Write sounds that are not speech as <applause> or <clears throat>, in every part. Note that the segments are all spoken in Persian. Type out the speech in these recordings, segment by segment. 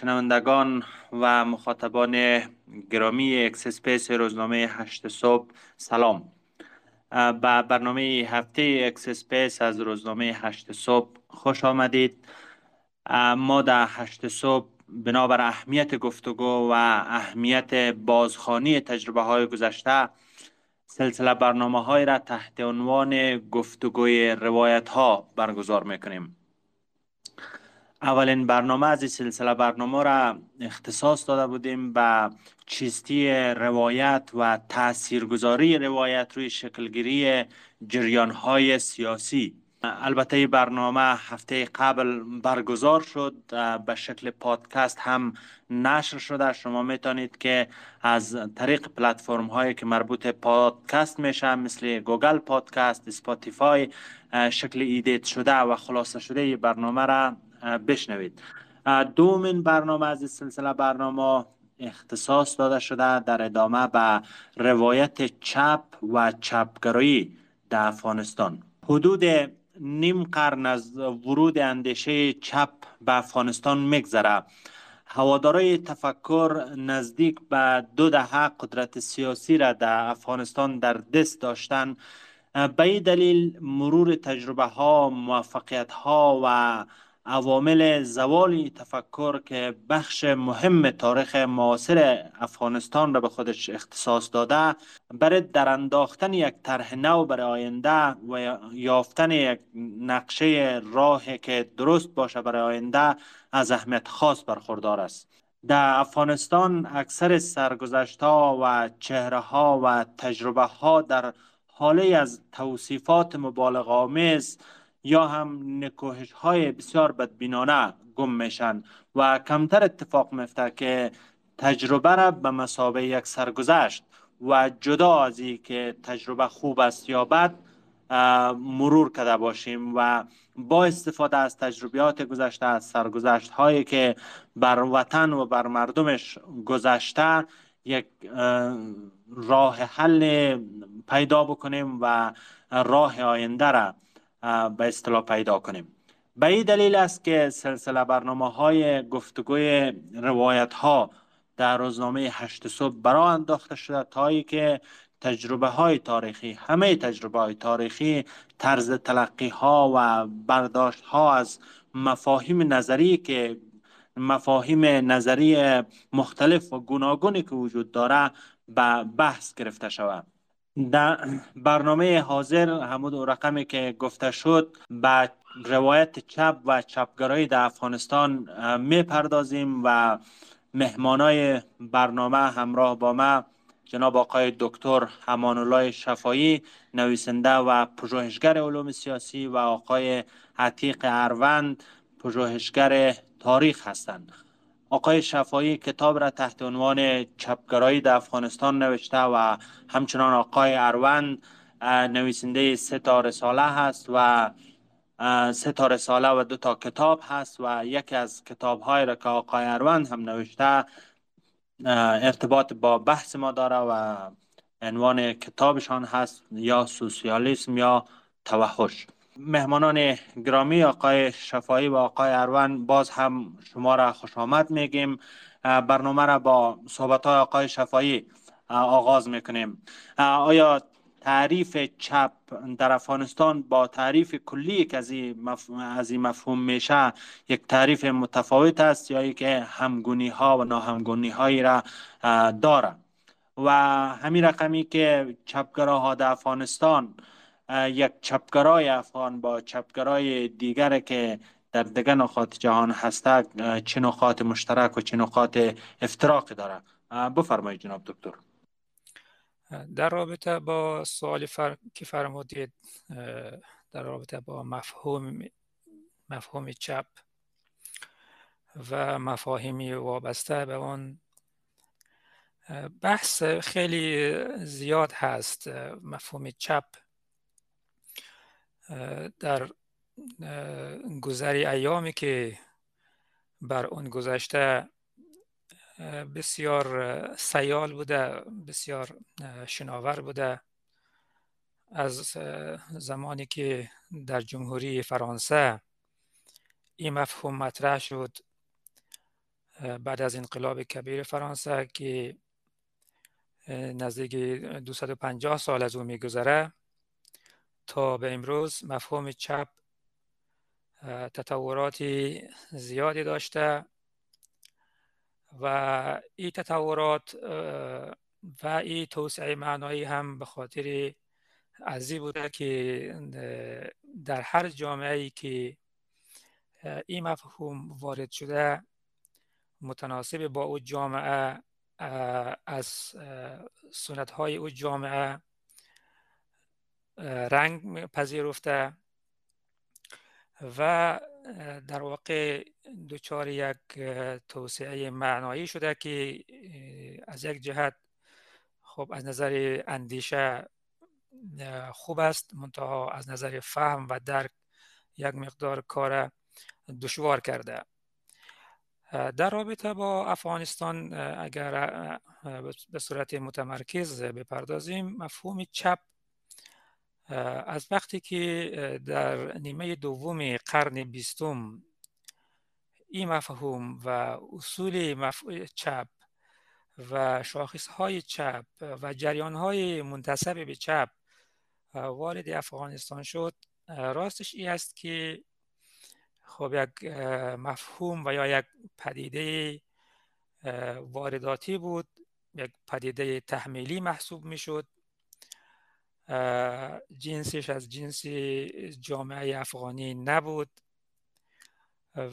شنوندگان و مخاطبان گرامی X Space روزنامه هشت صبح سلام. به برنامه هفته X Space از روزنامه هشت صبح خوش آمدید. ما در هشت صبح بنابر اهمیت گفتگو و اهمیت بازخوانی تجربه های گذشته سلسله برنامه های را تحت عنوان گفتگوی روایت ها برگزار می‌کنیم. اولین برنامه از این سلسله برنامه را اختصاص داده بودیم به چیستی روایت و تاثیرگذاری روایت روی شکلگیری جریان های سیاسی. البته برنامه هفته قبل برگزار شد به شکل پادکست هم نشر شده. شما می‌تونید که از طریق پلتفرم هایی که مربوط پادکست میشه مثل Google Podcast Spotify شکل ایدیت شده و خلاصه شده برنامه را بشنوید. دومین برنامه از سلسله برنامه اختصاص داده شده در ادامه به روایت چپ و چپگرایی در افغانستان. حدود نیم قرن از ورود اندیشه چپ به افغانستان میگذره. هوادارای تفکر نزدیک به دو دهه قدرت سیاسی را در افغانستان در دست داشتن. به دلیل مرور تجربه ها موفقیت ها و عوامل زوال تفکر که بخش مهم تاریخ معاصر افغانستان را به خودش اختصاص داده برای در انداختن یک طرح نو برای آینده و یافتن یک نقشه راهی که درست باشه برای آینده از اهمیت خاص برخوردار است. در افغانستان اکثر سرگذشت ها و چهره ها و تجربه ها در حاله از توصیفات مبالغ آمیز یا هم نکوهش های بسیار بدبینانه گم میشن و کمتر اتفاق میفته که تجربه را به مسابه یک سرگذشت و جدا از که تجربه خوب است یا بد مرور کرده باشیم و با استفاده از تجربیات گذشته از سرگذشت هایی که بر وطن و بر مردمش گذشته یک راه حل پیدا بکنیم و راه آینده را به اصطلاح پیدا کنیم. به این دلیل است که سلسله برنامه های گفتگوی روایت ها در روزنامه هشت صبح برای انداخته شده تا که تجربه های تاریخی همه تجربه های تاریخی طرز تلقی ها و برداشت ها از مفاهیم نظری که مفاهیم نظری مختلف و گوناگونی که وجود داره به بحث گرفته شود. در برنامه حاضر همون رقمی که گفته شد به روایت چپ و چپگرایی در افغانستان می‌پردازیم و مهمانای برنامه همراه با ما جناب آقای دکتر الله شفایی نویسنده و پژوهشگر علوم سیاسی و آقای عتیق اروند پژوهشگر تاریخ هستند. آقای شفایی کتاب را تحت عنوان چپگرایی در افغانستان نوشته و همچنان آقای اروند نویسنده سه تا رساله هست و سه تا رساله و دو تا کتاب هست و یکی از کتاب های را که آقای اروند هم نوشته ارتباط با بحث ما داره و عنوان کتابشان هست یا سوسیالیسم یا توحش. مهمانان گرامی آقای شفایی و آقای اروان باز هم شما را خوش آمد میگیم. برنامه را با صحبت های آقای شفایی آغاز می‌کنیم. آیا تعریف چپ در افغانستان با تعریف کلی که از این مفهوم, مفهوم میشه یک تعریف متفاوت است یا که همگونی ها و ناهمگونی هایی را داره و همین رقمی که چپگراها در افغانستان یک چپگرای افغان با چپگرای دیگر که در دیگر نقاط جهان هسته چه نقاط مشترک و چه نقاط افتراق داره. بفرمایید جناب دکتر. در رابطه با سوالی فر... که فرمودید در رابطه با مفهوم مفهوم چپ و مفاهیمی وابسته به اون بحث خیلی زیاد هست مفهوم چپ. در گذر ایامی که بر اون گذشته بسیار سیال بوده بسیار شناور بوده. از زمانی که در جمهوری فرانسه این مفهوم مطرح شد بعد از انقلاب کبیر فرانسه که نزدیک 250 سال از او میگذره. تا به امروز مفهوم چپ تطوراتی زیادی داشته و این تطورات و این توسعه معنایی هم به خاطر ازی بوده که در هر جامعه ای که این مفهوم وارد شده متناسب با او جامعه از سنت های او جامعه رنگ پذیرفته و در واقع دچار یک توسعه معنایی شده که از یک جهت خب از نظر اندیشه خوب است منتها از نظر فهم و درک یک مقدار کار دشوار کرده. در رابطه با افغانستان اگر به صورت متمرکز بپردازیم مفهوم چپ از وقتی که در نیمه دوم قرن بیستم این مفهوم و اصول مفهوم چپ و شاخص های چپ و جریان های منتصب به چپ وارد افغانستان شد راستش ای است که خب یک مفهوم و یا یک پدیده وارداتی بود یک پدیده تحمیلی محسوب می شد جنسش از جنس جامعه افغانی نبود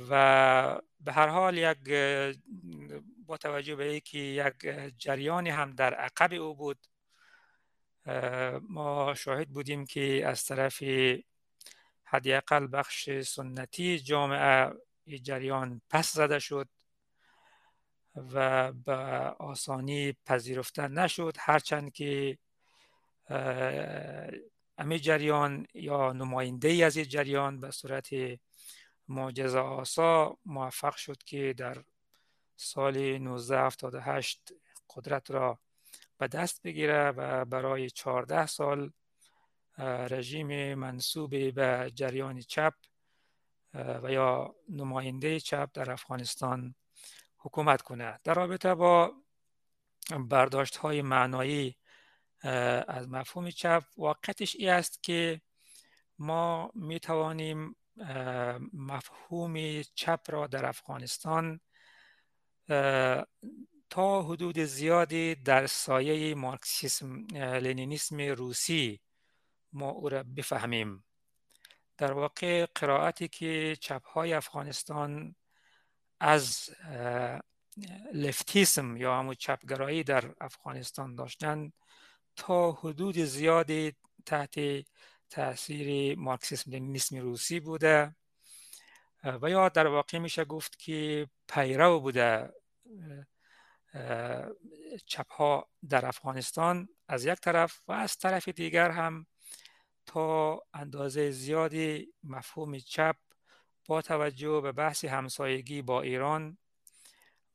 و به هر حال یک با توجه به اینکه یک جریانی هم در عقب او بود ما شاهد بودیم که از طرف حداقل بخش سنتی جامعه جریان پس زده شد و به آسانی پذیرفته نشد. هرچند که امی جریان یا نماینده ای از این جریان به صورت معجزه آسا موفق شد که در سال 1978 قدرت را به دست بگیره و برای 14 سال رژیم منصوب به جریان چپ و یا نماینده چپ در افغانستان حکومت کنه در رابطه با برداشت های معنایی از مفهوم چپ. واقعتش ای است که ما می توانیم مفهوم چپ را در افغانستان تا حدود زیادی در سایه مارکسیسم لنینیسم روسی ما او را بفهمیم. در واقع قرائتی که چپ های افغانستان از لفتیسم یا همون چپگرایی در افغانستان داشتن تا حدود زیادی تحت تاثیر مارکسیسم لنینیسم روسی بوده. و یا در واقع میشه گفت که پیرو بوده. چپ ها در افغانستان از یک طرف و از طرف دیگر هم تا اندازه زیادی مفهوم چپ با توجه به بحث همسایگی با ایران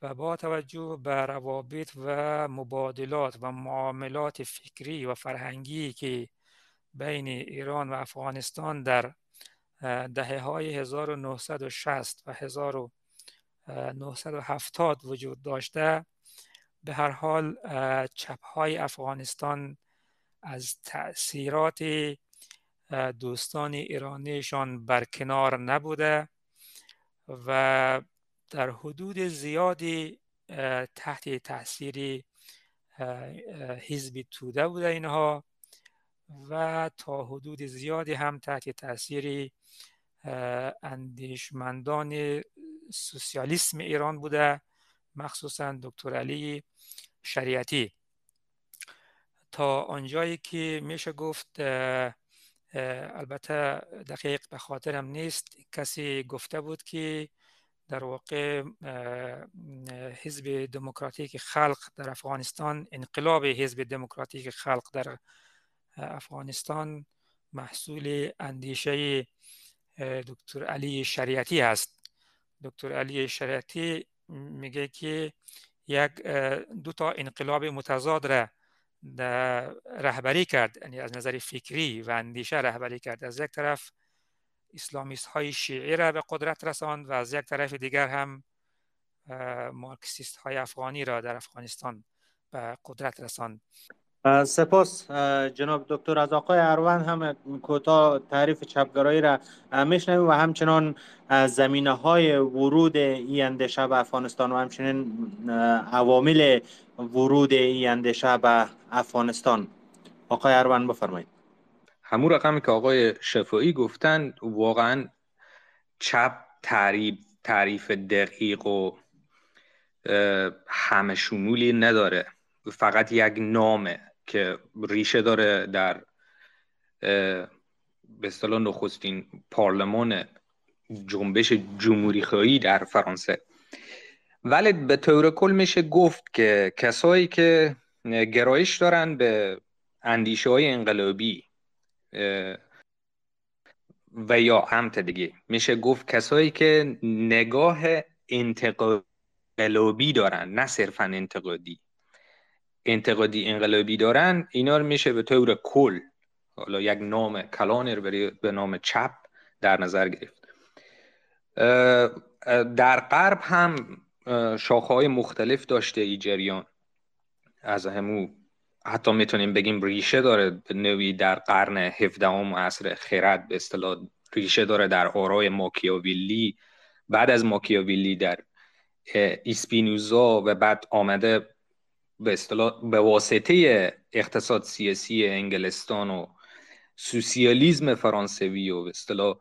و با توجه به روابط و مبادلات و معاملات فکری و فرهنگی که بین ایران و افغانستان در دهه های 1960 و 1970 وجود داشته به هر حال چپ های افغانستان از تأثیرات دوستان ایرانیشان برکنار نبوده و در حدود زیادی تحت تاثیر حزب توده بوده اینها و تا حدود زیادی هم تحت تاثیر اندیشمندان سوسیالیسم ایران بوده مخصوصا دکتر علی شریعتی. تا آنجایی که میشه گفت البته دقیق به خاطرم نیست کسی گفته بود که در واقع حزب دموکراتیک خلق در افغانستان انقلاب حزب دموکراتیک خلق در افغانستان محصول اندیشه دکتر علی شریعتی هست. دکتر علی شریعتی میگه که یک دو تا انقلاب متضاد را رهبری کرد یعنی از نظر فکری و اندیشه رهبری کرد. از یک طرف اسلامیست های شیعی را به قدرت رساند و از یک طرف دیگر هم مارکسیست های افغانی را در افغانستان به قدرت رساند. سپاس جناب دکتر. از آقای اروند هم کوتاه تعریف چپگرایی را میشنویم و همچنان زمینه های ورود این اندیشه به افغانستان و همچنین عوامل ورود این اندیشه به افغانستان. آقای اروند بفرمایید. همون رقمی که آقای شفایی گفتن واقعا چپ تعریف تعریف دقیق و همه شمولی نداره. فقط یک نامه که ریشه داره در به اصطلاح نخستین پارلمان جنبش جمهوری خواهی در فرانسه. ولی به طور کل میشه گفت که کسایی که گرایش دارن به اندیشه های انقلابی و یا همت دیگه. میشه گفت کسایی که نگاه انتقالبی دارن نه صرفا انتقادی. انتقادی انقلابی دارن اینا رو میشه به طور کل حالا یک نام کلانر به نام چپ در نظر گرفت. در غرب هم شاخه های مختلف داشته ای جریان. از همو حتی می‌تونیم بگیم ریشه داره نوی در قرن 17 و عصر خرد به اصطلاح ریشه داره در آرای ماکیاویلی. بعد از ماکیاویلی در ایسپینوزا و بعد آمده به اصطلاح به واسطه اقتصاد سیاسی انگلستان و سوسیالیزم فرانسوی و به اصطلاح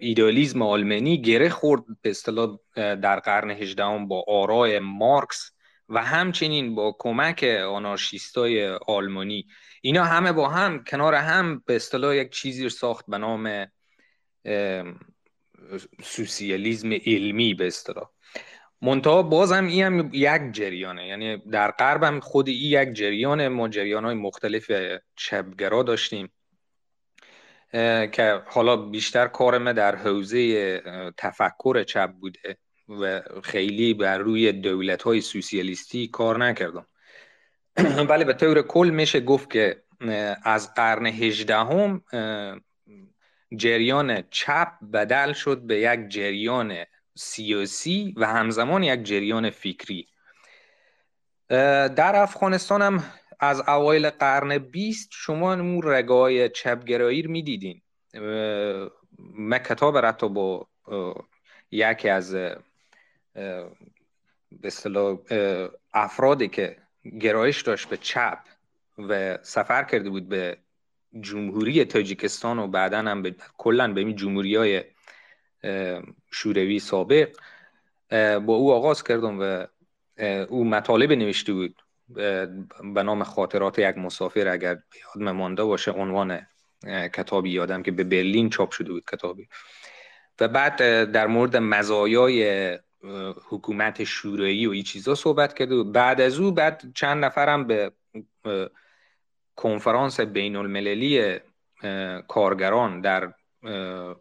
ایدالیزم آلمانی گره خورد به اصطلاح در قرن 18 با آرای مارکس. و همچنین با کمک آنارشیستای آلمانی. اینا همه با هم کنار هم به اصطلاح یک چیزی ساخت به نام سوسیالیزم علمی به اصطلاح. منتها بازم این هم یک جریانه. یعنی در غرب هم خود این یک جریان ما جریان های مختلف چپگرا داشتیم که حالا بیشتر کار در حوزه تفکر چپ بوده. و خیلی بر روی دولت های سوسیالیستی کار نکردم. ولی <clears throat> به طور کل میشه گفت که از قرن هجدهم جریان چپ بدل شد به یک جریان سیاسی و همزمان یک جریان فکری. در افغانستان هم از اوایل قرن بیست شما اون رگای چپگرایی رو می‌دیدین. من کتاب رتا با یکی از به اصطلاح افرادی که گرایش داشت به چپ و سفر کرده بود به جمهوری تاجیکستان و بعدا هم به کلا به این جمهوری های شوروی سابق با او آغاز کردم و او مطالب نوشته بود به نام خاطرات یک مسافر اگر یاد مانده باشه عنوان کتابی یادم که به برلین چاپ شده بود کتابی. و بعد در مورد مزایای حکومت شوروی و این چیزا صحبت کرده و بعد از او بعد چند نفرم به کنفرانس بین المللی کارگران در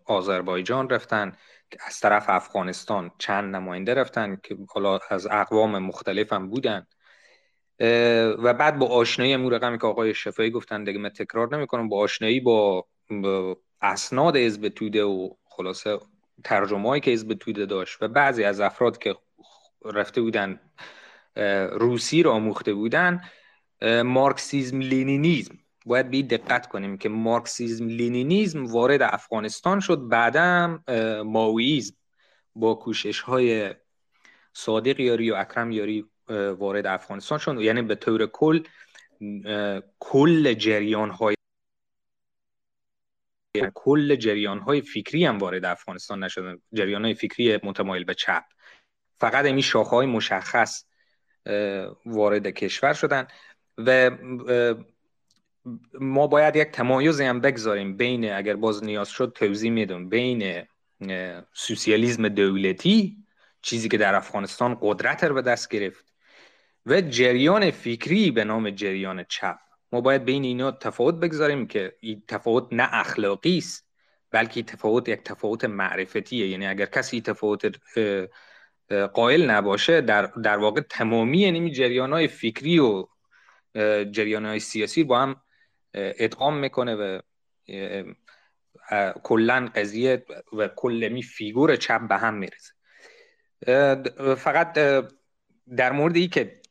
آذربایجان رفتن از طرف افغانستان چند نماینده رفتن که حالا از اقوام مختلف هم بودن و بعد با آشنایی امور رقمی که آقای شفایی گفتن دیگه من تکرار نمی‌کنم با آشنایی با, اسناد حزب توده و خلاصه ترجمه که حزب توده داشت و بعضی از افراد که رفته بودن روسی را آموخته بودن مارکسیزم لینینیزم. باید به دقت کنیم که مارکسیزم لینینیزم وارد افغانستان شد بعدم مائویزم با کوشش های صادق یاری و اکرم یاری وارد افغانستان شد. یعنی به طور کل کل جریان های کل جریان های فکری هم وارد افغانستان نشدن. جریان های فکری متمایل به چپ. فقط این شاخه های مشخص وارد کشور شدن و ما باید یک تمایزی هم بگذاریم بین اگر باز نیاز شد توضیح میدم بین سوسیالیزم دولتی چیزی که در افغانستان قدرت رو به دست گرفت و جریان فکری به نام جریان چپ. ما باید بین اینا تفاوت بگذاریم که این تفاوت نه اخلاقی است بلکه تفاوت یک تفاوت معرفتیه. یعنی اگر کسی تفاوت قائل نباشه در, در واقع تمامی یعنی جریان های فکری و جریان های سیاسی با هم ادغام می‌کنه و کلا قضیه و کل می فیگور چپ به هم می‌رسه فقط در مورد ای که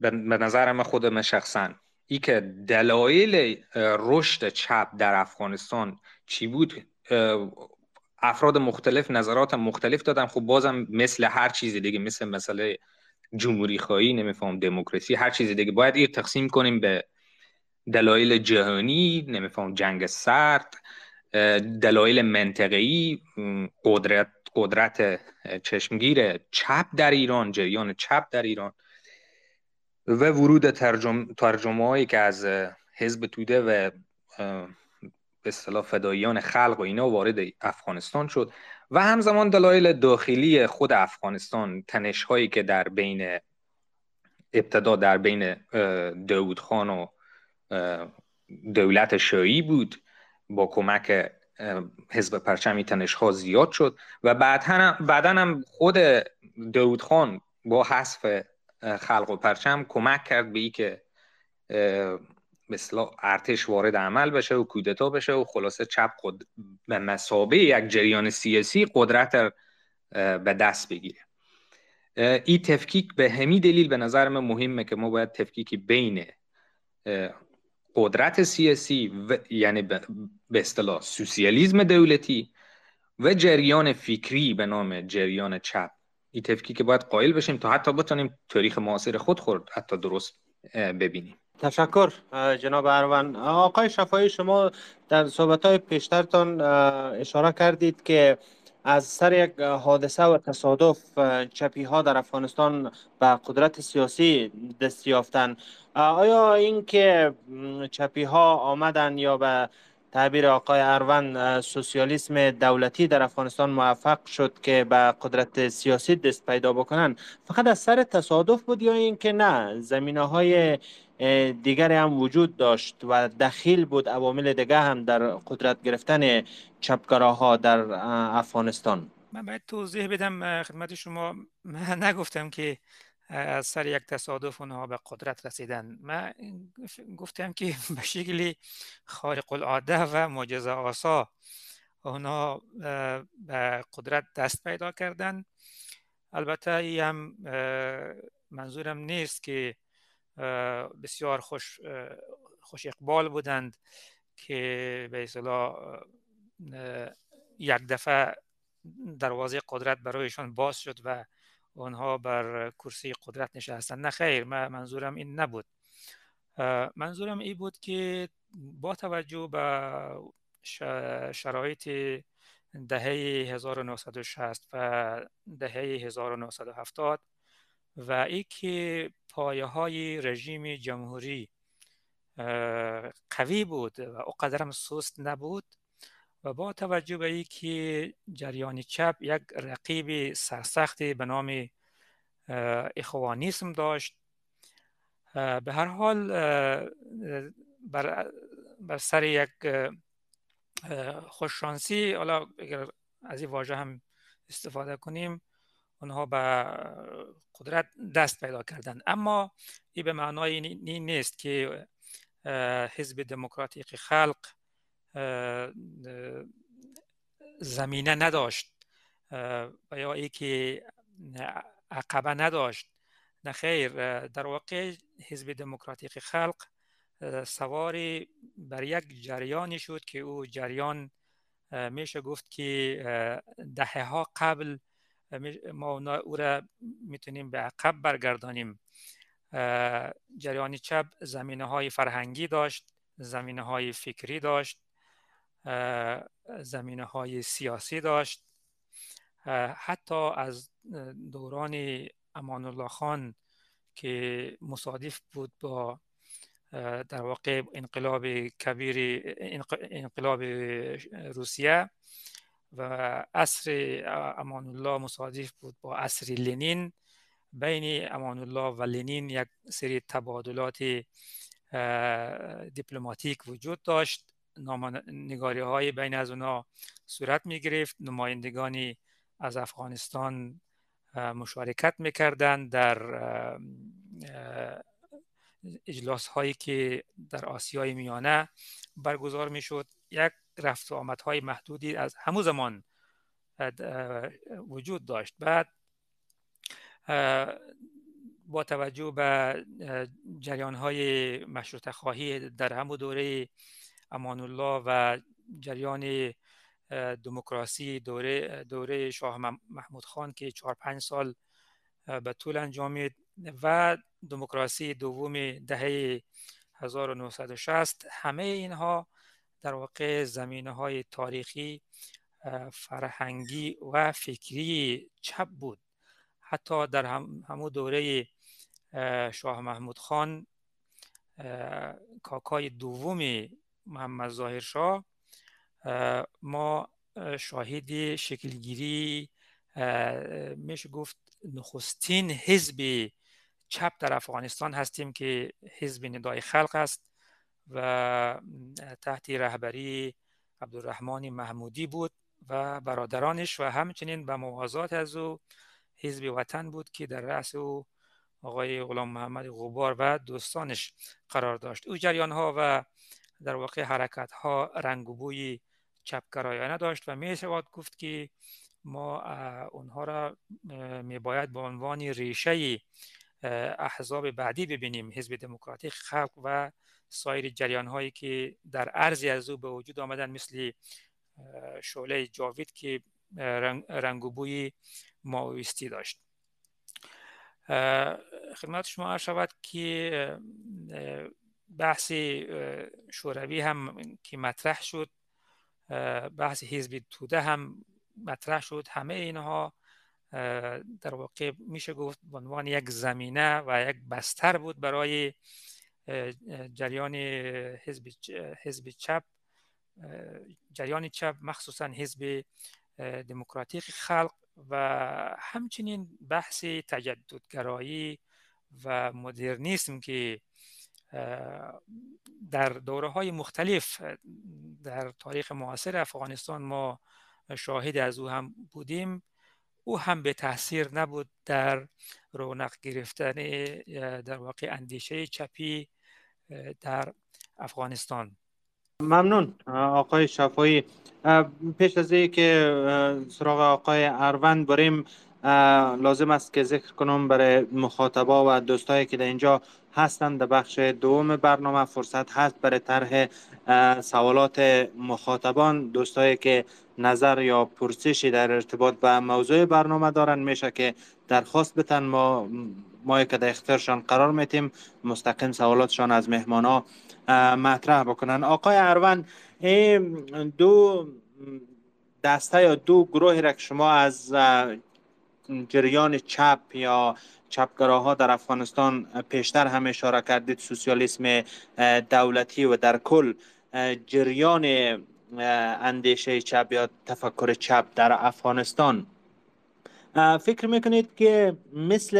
به نظر من خودم شخصا ای که دلایل رشد چپ در افغانستان چی بود؟ افراد مختلف نظرات مختلف دادن. خب بازم مثل هر چیزی دیگه مثل مسئله جمهوری خواهی نمیفهم دموکراسی هر چیزی دیگه. باید این تقسیم کنیم به دلایل جهانی نمیفهم جنگ سرد دلایل منطقه‌ای قدرت قدرت چشمگیر چپ در ایران جریان چپ در ایران. و ورود ترجم، ترجمه هایی که از حزب توده و به اصطلاح فداییان خلق و اینا وارد افغانستان شد و همزمان دلایل داخلی خود افغانستان تنش هایی که در بین ابتدا در بین داود خان و دولت شایی بود با کمک حزب پرچمی تنش ها زیاد شد و بعدا هم خود داود خان با حذف خلق و پرچم کمک کرد به ای که مثلا ارتش وارد عمل بشه و کودتا بشه و خلاصه چپ خود به مسابه یک جریان سیاسی قدرت به دست بگیره. این تفکیک به همین دلیل به نظر من مهمه که ما باید تفکیکی بین قدرت سیاسی و یعنی به اصطلاح سوسیالیزم دولتی و جریان فکری به نام جریان چپ این تفکیک باید قائل بشیم تا حتی بتونیم تاریخ معاصر خود خورد حتی درست ببینیم. تشکر جناب اروان آقای شفایی شما در صحبت های پیشترتان اشاره کردید که از سر یک حادثه و تصادف چپی ها در افغانستان به قدرت سیاسی دست یافتن. آیا این که چپی ها آمدن یا به تعبیر آقای اروان سوسیالیسم دولتی در افغانستان موفق شد که به قدرت سیاسی دست پیدا بکنن. فقط از سر تصادف بود یا اینکه نه؟ زمینه های دیگری هم وجود داشت و دخیل بود عوامل دیگه هم در قدرت گرفتن چپگراه ها در افغانستان. من باید توضیح بدم خدمت شما. من <laughs> نگفتم که از سر یک تصادف اونها به قدرت رسیدن. من گفتم که <laughs> به شکلی خارق العاده و معجزه آسا اونا به قدرت دست پیدا کردن. البته ای هم منظورم نیست که بسیار خوش, خوش اقبال بودند که به اصطلاح یک دفعه دروازه قدرت برایشان باز شد و آنها بر کرسی قدرت نشستن. نه خیر منظورم این نبود. منظورم این بود که با توجه به شرایط دهه 1960 و دهه 1970 و ای که پایه های رژیم جمهوری قوی بود و او قدرم سست نبود و با توجه به ای که جریان چپ یک رقیب سرسختی به نام اخوانیسم داشت به هر حال بر, بر سر یک خوششانسی حالا اگر از این واژه هم استفاده کنیم اونها به قدرت دست پیدا کردن اما این به معنای نیست که حزب دموکراتیک خلق زمینه نداشت و یا ای که عقبه نداشت. نه خیر در واقع حزب دموکراتیک خلق سواری بر یک جریانی شد که او جریان میشه گفت که دهه ها قبل ما او را می‌تونیم به عقب برگردانیم. جریان چپ زمینه های فرهنگی داشت زمینه های فکری داشت. زمینه های سیاسی داشت. حتی از دوران امان الله خان که مصادف بود با در واقع انقلاب کبیر انقلاب روسیه و عصر امان الله مصادف بود با عصر لنین. بین امان الله و لنین یک سری تبادلات دیپلماتیک وجود داشت. نگاری های بین از اونا صورت می گرفت نمایندگانی از افغانستان مشارکت می‌کردند در اجلاس هایی که در آسیای میانه برگزار می‌شد. یک رفت و آمدهای محدودی از همون زمان وجود داشت. بعد با توجه به جریان های مشروط خواهی در همون دوره امان الله و جریان دموکراسی دوره دوره شاه محمود خان که چهار پنج سال به طول انجامید و دموکراسی دوم دهه 1960 همه اینها در واقع زمینه های تاریخی فرهنگی و فکری چپ بود. حتی در هم همو دوره شاه محمود خان کاکای دوم محمد ظاهر شاه ما شاهد شکلگیری میشه گفت نخستین حزب چپ در افغانستان هستیم که حزب ندای خلق است و تحت رهبری عبدالرحمن محمودی بود و برادرانش و همچنین به موازات از او حزب وطن بود که در رأس او آقای غلام محمد غبار و دوستانش قرار داشت. او جریان ها و در واقع حرکت ها رنگ و بوی چپگرایانه داشت و می شود گفت که ما اونها را می باید به عنوان ریشه احزاب بعدی ببینیم حزب دموکراتیک خلق و سایر جریان هایی که در عرضی از او به وجود آمدن مثل شعله جاوید که رنگ و بوی ماویستی داشت. خدمت شما شود که بحث شوروی هم که مطرح شد بحث حزب توده هم مطرح شد همه اینها در واقع میشه گفت به عنوان یک زمینه و یک بستر بود برای جریان حزب حزب چپ جریان چپ مخصوصا حزب دموکراتیک خلق و همچنین بحث تجددگرایی و مدرنیسم که در دوره های مختلف در تاریخ معاصر افغانستان ما شاهد از او هم بودیم. او هم به تاثیر نبود در رونق گرفتن در واقع اندیشه چپی در افغانستان. ممنون آقای شفایی پیش از که سراغ آقای اروند بریم لازم است که ذکر کنم برای مخاطبا و دوستایی که در اینجا هستند در بخش دوم برنامه. فرصت هست برای طرح سوالات مخاطبان. دوستایی که نظر یا پرسشی در ارتباط به موضوع برنامه دارن میشه که درخواست بتن. ما ما که در اختیارشان قرار میتیم مستقیم سوالاتشان از مهمان ها مطرح بکنن. آقای اروان این دو دسته یا دو گروهی را که شما از جریان چپ یا چپگراها در افغانستان پیشتر هم اشاره کردید سوسیالیسم دولتی و در کل جریان اندیشه چپ یا تفکر چپ در افغانستان. فکر می‌کنید که مثل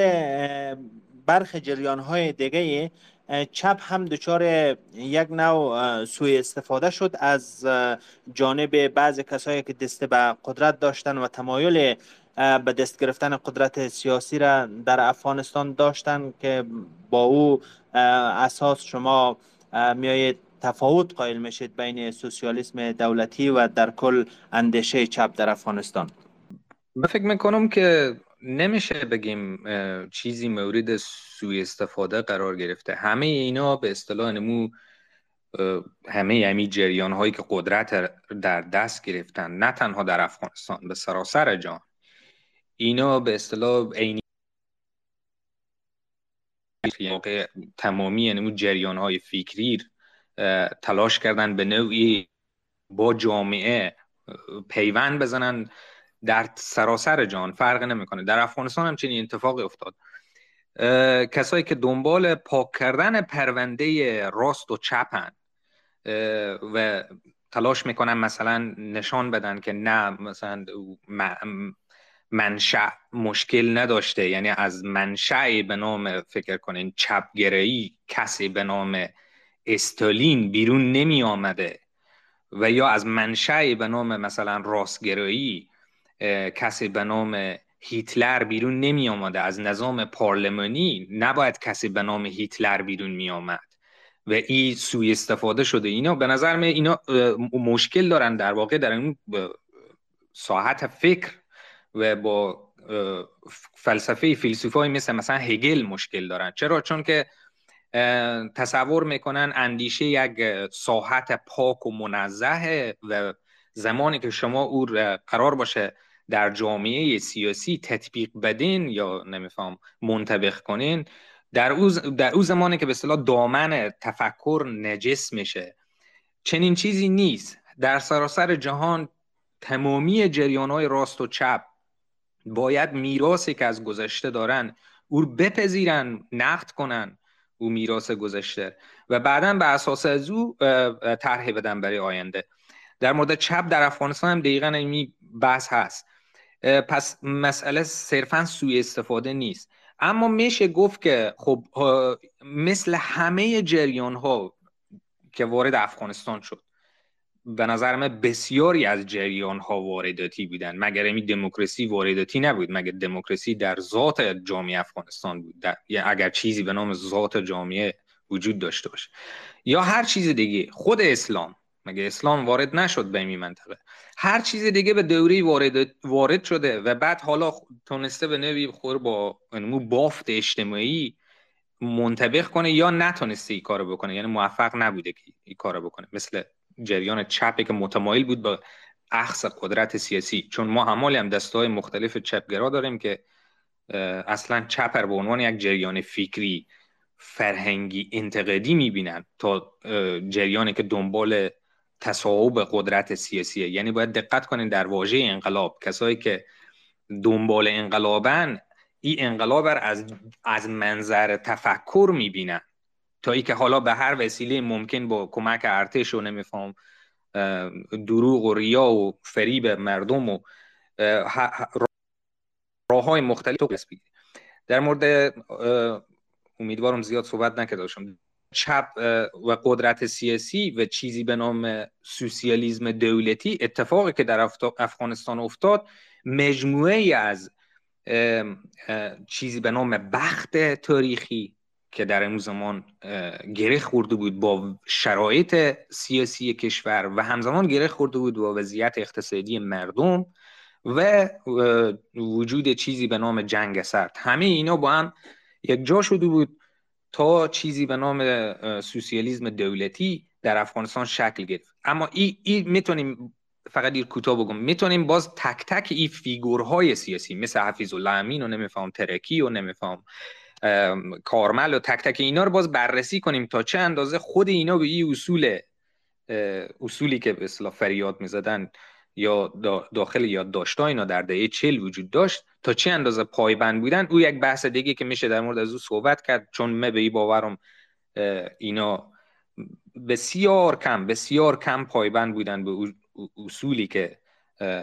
برخ جریان های دیگه چپ هم دچار یک نوع سوی استفاده شد از جانب بعض کسایی که دست به قدرت داشتن و تمایل به دست گرفتن قدرت سیاسی را در افغانستان داشتن که با او اساس شما میایید تفاوت قائل میشید بین سوسیالیسم دولتی و در کل اندیشه چپ در افغانستان. من فکر می‌کنم که نمیشه بگیم چیزی مورد سوی استفاده قرار گرفته. همه اینا به اصطلاح نمو همه همی جریان هایی که قدرت در دست گرفتن نه تنها در افغانستان به سراسر جان اینا به اصطلاح عینی تمامی یعنی جریان های فکری تلاش کردن به نوعی با جامعه پیوند بزنن در سراسر جان فرق نمی‌کنه. در افغانستان هم چنین اتفاقی افتاد. کسایی که دنبال پاک کردن پرونده راست و چپن و تلاش می‌کنن مثلا نشان بدن که نه مثلا منشأ مشکل نداشته. یعنی از منشأ به نام فکر کنین چپگرایی کسی به نام استالین بیرون نمی آمده و یا از منشأ به نام مثلا راستگرایی کسی به نام هیتلر بیرون نمی آمده از نظام پارلمانی نباید کسی به نام هیتلر بیرون می آمد و این سوی استفاده شده. اینا به نظر من اینا مشکل دارن در واقع در این ساحت فکر و با فلسفه فیلسوفای مثل مثلا هگل مشکل دارن. چرا؟ چون که تصور می‌کنن اندیشه یک ساحت پاک و منزه و زمانی که شما او قرار باشه در جامعه سیاسی تطبیق بدین یا نمیفهم منطبق کنین در او, در او زمانی که به اصطلاح دامن تفکر نجس میشه. چنین چیزی نیست. در سراسر جهان تمامی جریان های راست و چپ باید میراثی که از گذشته دارن او بپذیرن نقد کنن او میراث گذشته. و بعدا به اساس از او طرح بدن برای آینده. در مورد چپ در افغانستان هم دقیقا این بحث هست. پس مسئله صرفا سوی استفاده نیست. اما میشه گفت که خب مثل همه جریان ها که وارد افغانستان شد به نظر من بسیاری از جریان ها وارداتی بودن. مگر این دموکراسی وارداتی نبود مگر دموکراسی در ذات جامعه افغانستان بود. یا اگر چیزی به نام ذات جامعه وجود داشته باشه. یا هر چیز دیگه. خود اسلام. مگه اسلام وارد نشد به این منطقه؟ هر چیز دیگه به دوری وارد, وارد شده و بعد حالا تونسته به نوی خور با نمو بافت اجتماعی منطبق کنه یا نتونسته این کارو بکنه. یعنی موفق نبوده که این کارو بکنه. مثل جریان چپی که متمایل بود به اخص قدرت سیاسی. چون ما همالی هم دستای مختلف چپگرا داریم که اصلا چپر به عنوان یک جریان فکری فرهنگی انتقادی می‌بینن تا جریانی که دنبال تصاحب قدرت سیاسیه. یعنی باید دقت کنین در واژه انقلاب کسایی که دنبال انقلابن این انقلاب از از منظر تفکر می‌بینن. تا ای که حالا به هر وسیله ممکن با کمک ارتش و نمیفهم دروغ و ریا و فریب مردم و راه های مختلف در مورد امیدوارم زیاد صحبت نکرده باشم چپ و قدرت سیاسی و چیزی به نام سوسیالیزم دولتی اتفاقی که در افغانستان افتاد مجموعه از چیزی به نام بخت تاریخی که در این زمان گره خورده بود با شرایط سیاسی کشور و همزمان گره خورده بود با وضعیت اقتصادی مردم و وجود چیزی به نام جنگ سرد. همه اینا با هم یک جا شده بود تا چیزی به نام سوسیالیزم دولتی در افغانستان شکل گرفت. اما این ای می‌تونیم فقط این کوتاه بگم. می‌تونیم باز تک تک این فیگورهای سیاسی مثل حفیظ الله امین و نمیفهم ترکی و نمیفهم کارمل و تک تک اینا رو باز بررسی کنیم تا چه اندازه خود اینا به این اصول اصولی که به اصطلاح فریاد می‌زدن یا داخل یادداشت‌ها اینا در دهه چل وجود داشت تا چه اندازه پایبند بودن؟ او یک بحث دیگه که میشه در مورد از او صحبت کرد چون من به این باورم اینا بسیار کم بسیار کم پایبند بودن به اصولی که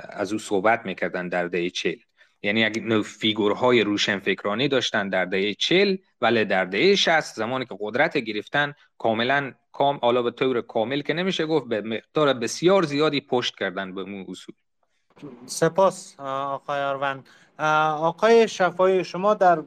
از او صحبت می‌کردن در دهه چل یعنی نوع فیگورهای روشنفکرانی داشتن در دهه چل ولی در دهه شست زمانی که قدرت گرفتن کاملا کام حالا به طور کامل که نمیشه گفت به مقدار بسیار زیادی پشت کردن به اون اصول. سپاس آقای آروند آقای شفایی شما در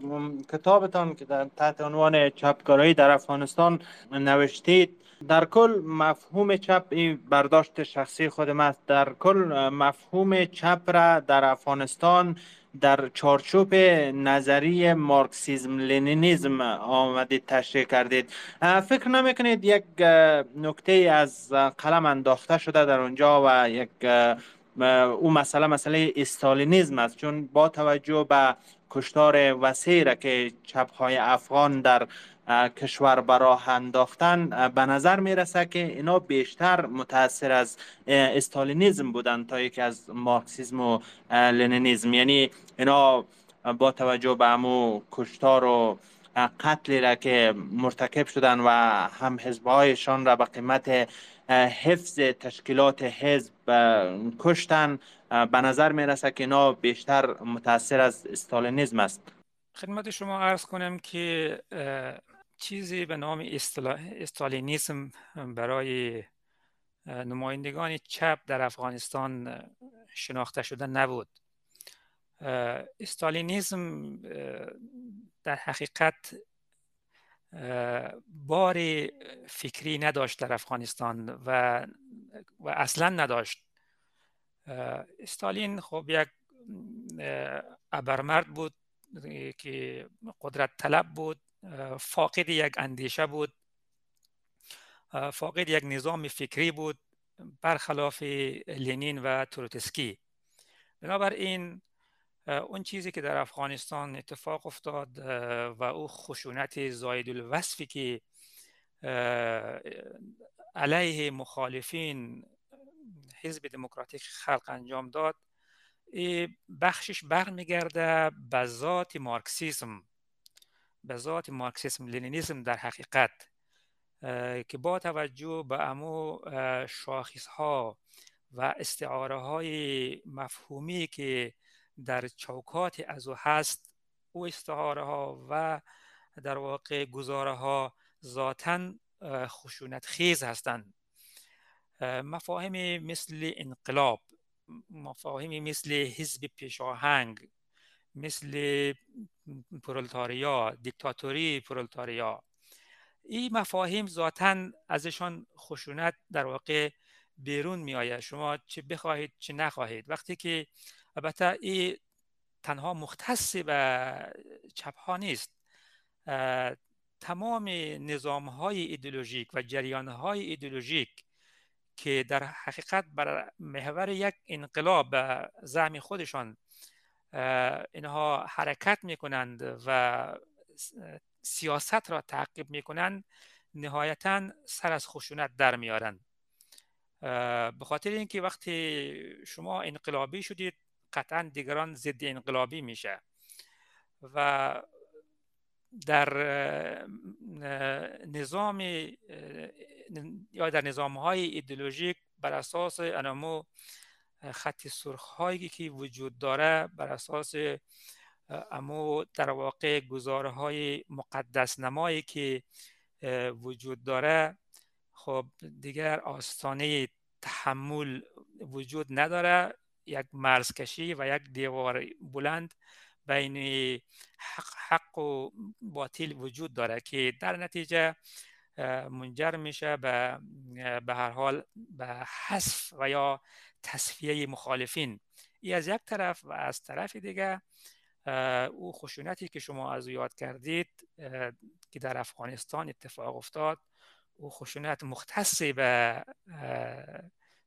کتابتان که در تحت عنوان چپکارایی در افغانستان نوشتید در کل مفهوم چپ این برداشت شخصی خودم است. در کل مفهوم چپ را در افغانستان در چارچوب نظری مارکسیزم لنینیزم آمدید تشریح کردید. فکر نمی‌کنید یک نکته از قلم انداخته شده در اونجا و یک او مسئله مسئله استالینیزم است. چون با توجه به کشتار وسیع را که چپهای افغان در کشور براه انداختن به نظر می‌رسه که اینا بیشتر متاثر از استالینیزم بودن تا یکی از مارکسیزم و لنینیزم. یعنی اینا با توجه به امو کشتار و قتلی را که مرتکب شدن و هم حزبهایشان را به قیمت حفظ تشکیلات حزب کشتن به نظر می‌رسه که اینا بیشتر متاثر از استالینیزم است. خدمت شما عرض کنم که چیزی به نام استالینیسم برای نمایندگان چپ در افغانستان شناخته شده نبود. استالینیسم در حقیقت بار فکری نداشت در افغانستان و, و اصلا نداشت. استالین خب یک ابرمرد بود که قدرت طلب بود. فاقد یک اندیشه بود. فاقد یک نظام فکری بود برخلاف لنین و تروتسکی. بنابراین اون چیزی که در افغانستان اتفاق افتاد و او خشونت زاید الوصفی که علیه مخالفین حزب دموکراتیک خلق انجام داد بخشش برمیگرده به ذات مارکسیسم. به ذات مارکسیسم لنینیسم در حقیقت که با توجه به امو شاخص ها و استعاره های مفهومی که در چوکات از او هست او استعاره ها و در واقع گزاره ها ذاتا خشونت خیز هستند. مفاهیم مثل انقلاب مفاهیمی مثل حزب پیشاهنگ مثل پرولتاریا دیکتاتوری پرولتاریا این مفاهیم ذاتا ازشان خشونت در واقع بیرون می آید شما چه بخواهید چه نخواهید. وقتی که البته این تنها مختص به چپ ها نیست تمام نظام های ایدولوژیک و جریان های ایدولوژیک که در حقیقت بر محور یک انقلاب زعم خودشان اینها حرکت می کنند و سیاست را تعقیب می کنند نهایتا سر از خشونت در میارند به خاطر اینکه وقتی شما انقلابی شدید قطعا دیگران ضد انقلابی میشه و در نظام یا در نظام های ایدئولوژیک بر اساس انمو خط سرخ هایی که وجود داره بر اساس امو در واقع گزاره های مقدس نمایی که وجود داره خب دیگر آستانه تحمل وجود نداره. یک مرزکشی و یک دیوار بلند بین حق, حق و باطل وجود داره که در نتیجه منجر میشه به به هر حال به حذف و یا تصفیه مخالفین. ای از یک طرف و از طرف دیگه او خشونتی که شما از یاد کردید که در افغانستان اتفاق افتاد او خشونت مختص به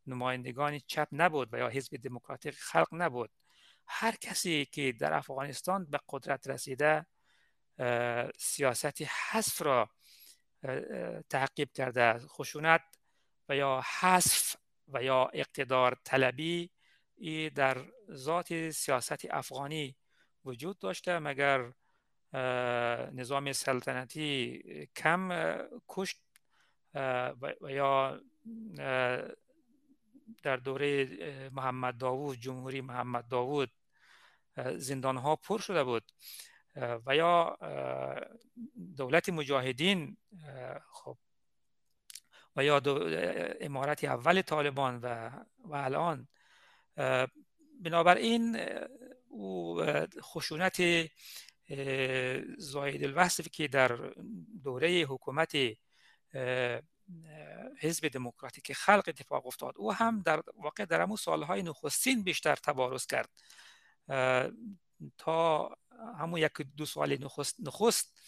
نمایندگان چپ نبود و یا حزب دموکراتیک خلق نبود. هر کسی که در افغانستان به قدرت رسیده سیاست حذف را تعقیب کرده خشونت و یا حذف و یا اقتدار طلبی ای در ذات سیاست افغانی وجود داشته. مگر نظام سلطنتی کم کشت و یا در دوره محمد داوود جمهوری محمد داوود زندان ها پر شده بود. و یا دولت مجاهدین خب و یا امارت اول طالبان و, و الان. بنابراین او خشونت زاید الوصف که در دوره حکومت حزب دموکراتیک خلق اتفاق افتاد او هم در واقع در امو سالهای نخستین بیشتر تبارز کرد. تا همون یک دو سال نخست, نخست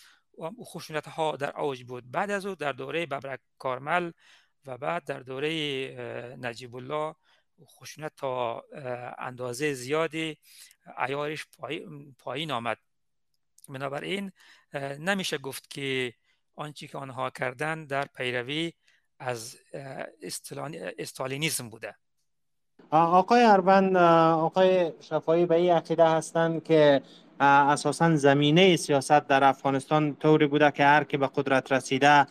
خشونت ها در اوج بود. بعد از او در دوره ببرک کارمل و بعد در دوره نجیب الله خشونت تا اندازه زیادی ایارش پایین آمد. بنابراین نمیشه گفت که آنچه که آنها کردن در پیروی از استالینیزم بوده. آقای اروند آقای شفایی به این عقیده هستند که اساسا زمینه سیاست در افغانستان طوری بوده که هر که به قدرت رسیده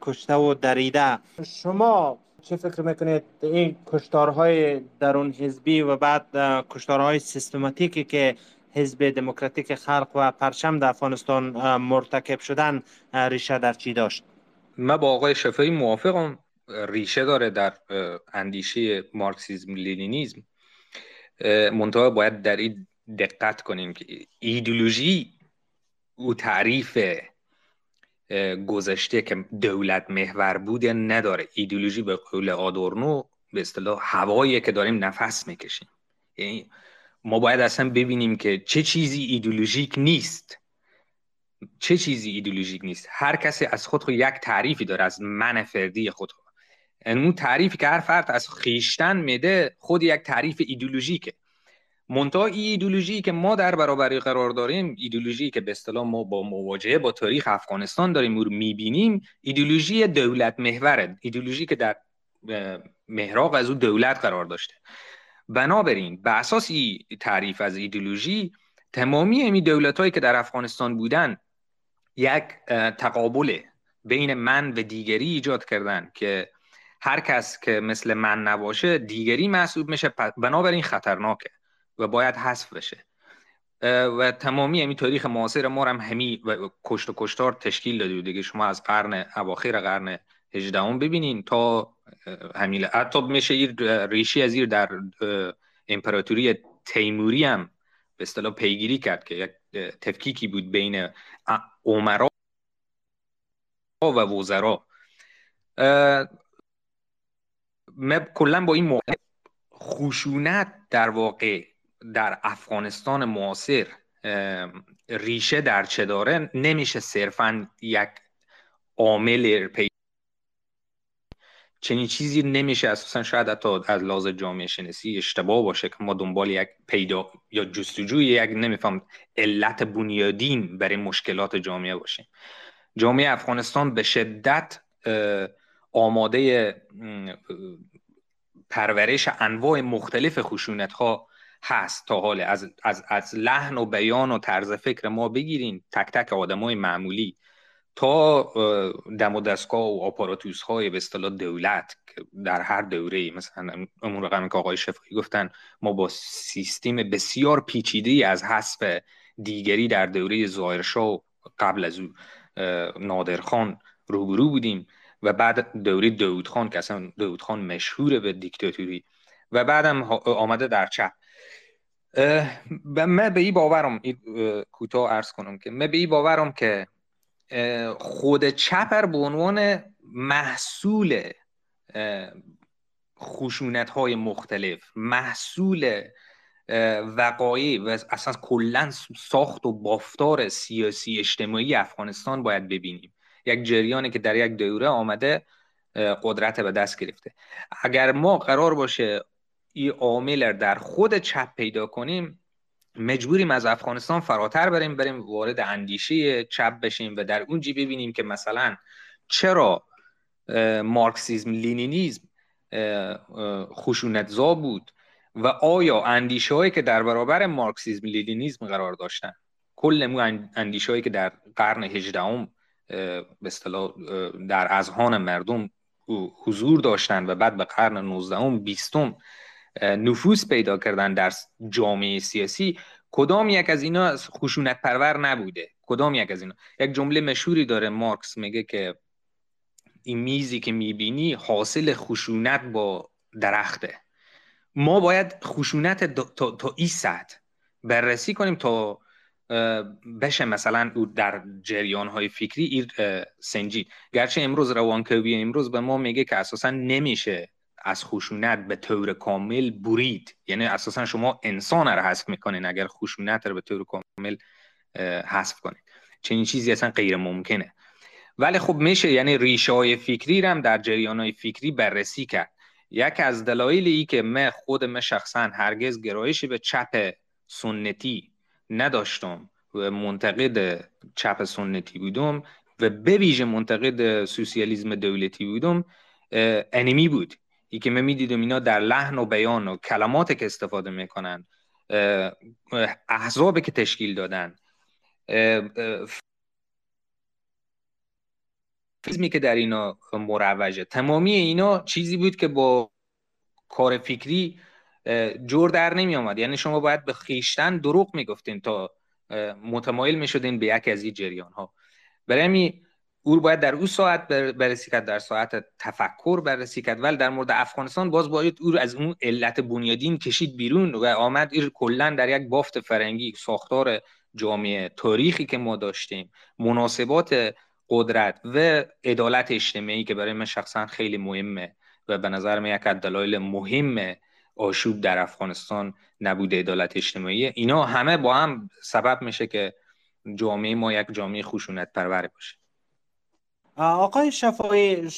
کشته و دریده. شما چه فکر می‌کنید این کشتارهای درون حزبی و بعد کشتارهای سیستماتیکی که حزب دموکراتیک خلق و پرچم در افغانستان مرتکب شدن ریشه در چی داشت؟ من با آقای شفایی موافقم. ریشه داره در اندیشه مارکسیزم لینینیزم منتها باید در این دقت کنیم که ایدولوژی او تعریف گذشته که دولت محور بوده نداره. ایدولوژی به قول آدورنو به اصطلاح هوایی که داریم نفس می‌کشیم. یعنی ما باید اصلا ببینیم که چه چیزی ایدولوژیک نیست. چه چیزی ایدولوژیک نیست؟ هر کسی از خود, خود یک تعریفی داره از من فردی خود اون تعریفی که هر فرد از خیشتن میده خود یک تعریف ایدولوژیکه. منتها ای ایدولوژی که ما در برابری قرار داریم ایدولوژی که به اصطلاح ما با مواجهه با تاریخ افغانستان داریم رو می‌بینیم ایدولوژی دولت محوره. ایدولوژی که در محراق از او دولت قرار داشته. بنابراین به اساس ای تعریف از ایدولوژی تمامی امی دولت هایی که در افغانستان بودن یک تقابل بین من و دیگری ایجاد کردن که هر کس که مثل من نباشه دیگری محسوب میشه. بنابراین خطرناکه. و باید حذف بشه. و تمامی امی تاریخ معاصر ما هم همی و کشت و کشتار تشکیل داده دیگه شما از قرن اواخر قرن 18 ببینین تا همین حتی میشه ریشی از در امپراتوری تیموری هم به اصطلاح پیگیری کرد که یک تفکیکی بود بین عمرا و وزرا. من کلا با این موقع خشونت در واقع در افغانستان معاصر ریشه در چه داره؟ نمیشه صرفا یک عامل چنین چیزی نمیشه اساسا شاید حتی از لحاظ جامعه شناسی اشتباه باشه که ما دنبال یک پیدا یا جستجوی یک نمیفهم علت بنیادین برای مشکلات جامعه باشیم. جامعه افغانستان به شدت آماده پرورش انواع مختلف خشونت ها هست تا حال از, از, از لحن و بیان و طرز فکر ما بگیرین. تک تک آدمای معمولی تا دم و دستگاه و آپاراتوس های به اصطلاح دولت در هر دوره مثلا اون رقمی که آقای شفایی گفتن ما با سیستم بسیار پیچیده از حذف دیگری در دوره ظاهرشاه قبل از نادرخان روبرو بودیم و بعد دوره داودخان که اصلا داودخان مشهوره به دیکتاتوری و بعدم آمده در چپ. من به این باورم کوتاه ارز کنم که من به این باورم که خود چپر به عنوان محصول خشونت های مختلف محصول وقایع و اصلا کلا ساخت و بافتار سیاسی اجتماعی افغانستان باید ببینیم. یک جریانی که در یک دوره آمده قدرت به دست گرفته. اگر ما قرار باشه این عامل در خود چپ پیدا کنیم مجبوریم از افغانستان فراتر بریم بریم وارد اندیشه چپ بشیم و در اونجی ببینیم که مثلا چرا مارکسیزم لینینیزم خشونتزا بود و آیا اندیشه هایی که در برابر مارکسیزم لینینیزم قرار داشتن؟ کل مو اندیشه هایی که در قرن هجدهم به اصطلاح در اذهان مردم حضور داشتن و بعد به قرن 19 بیستم نفوذ پیدا کردن در جامعه سیاسی کدام یک از اینا خشونت پرور نبوده؟ کدام یک از اینا؟ یک جمله مشهوری داره مارکس میگه که این میزی که می‌بینی حاصل خشونت با درخته. ما باید خشونت تا, تا ای سطح بررسی کنیم تا بشه مثلا در جریان های فکری سنجید. گرچه امروز روانکاوی امروز به ما میگه که اساسا نمیشه از خشونت به طور کامل برید. یعنی اساسا شما انسان رو حذف می‌کنین. اگر خشونت رو به طور کامل حذف کنید چنین چیزی اصلا غیر ممکنه. ولی خب میشه یعنی ریشه های فکری رو هم در جریان های فکری بررسی کرد. یک از دلایل ای که من خود من شخصا هرگز گرایشی به چپ سنتی نداشتم و منتقد چپ سنتی بودم و به ویژه منتقد سوسیالیسم دولتی بودم انمی بود. ای که من می‌دیدم اینا در لحن و بیان و کلمات که استفاده می‌کنن احزابی که تشکیل دادن فیزمی که در اینا مروجه. تمامی اینا چیزی بود که با کار فکری جور در نمی آمد یعنی شما باید به خیشتن دروغ می‌گفتین تا متمایل می‌شدین به یک از این جریان ها برای او باید در او ساعت بررسی کرد در ساعت تفکر بررسی کرد. ولی در مورد افغانستان باز باید او از اون علت بنیادین کشید بیرون. و آمد ایر کلا در یک بافت فرنگی ساختار جامعه تاریخی که ما داشتیم. مناسبات قدرت و عدالت اجتماعی که برای من شخصا خیلی مهمه و به نظر من یک از دلایل مهم آشوب در افغانستان نبود عدالت اجتماعی. اینا همه با هم سبب میشه که جامعه ما یک جامعه خشونت پرور باشه. آقای شفایی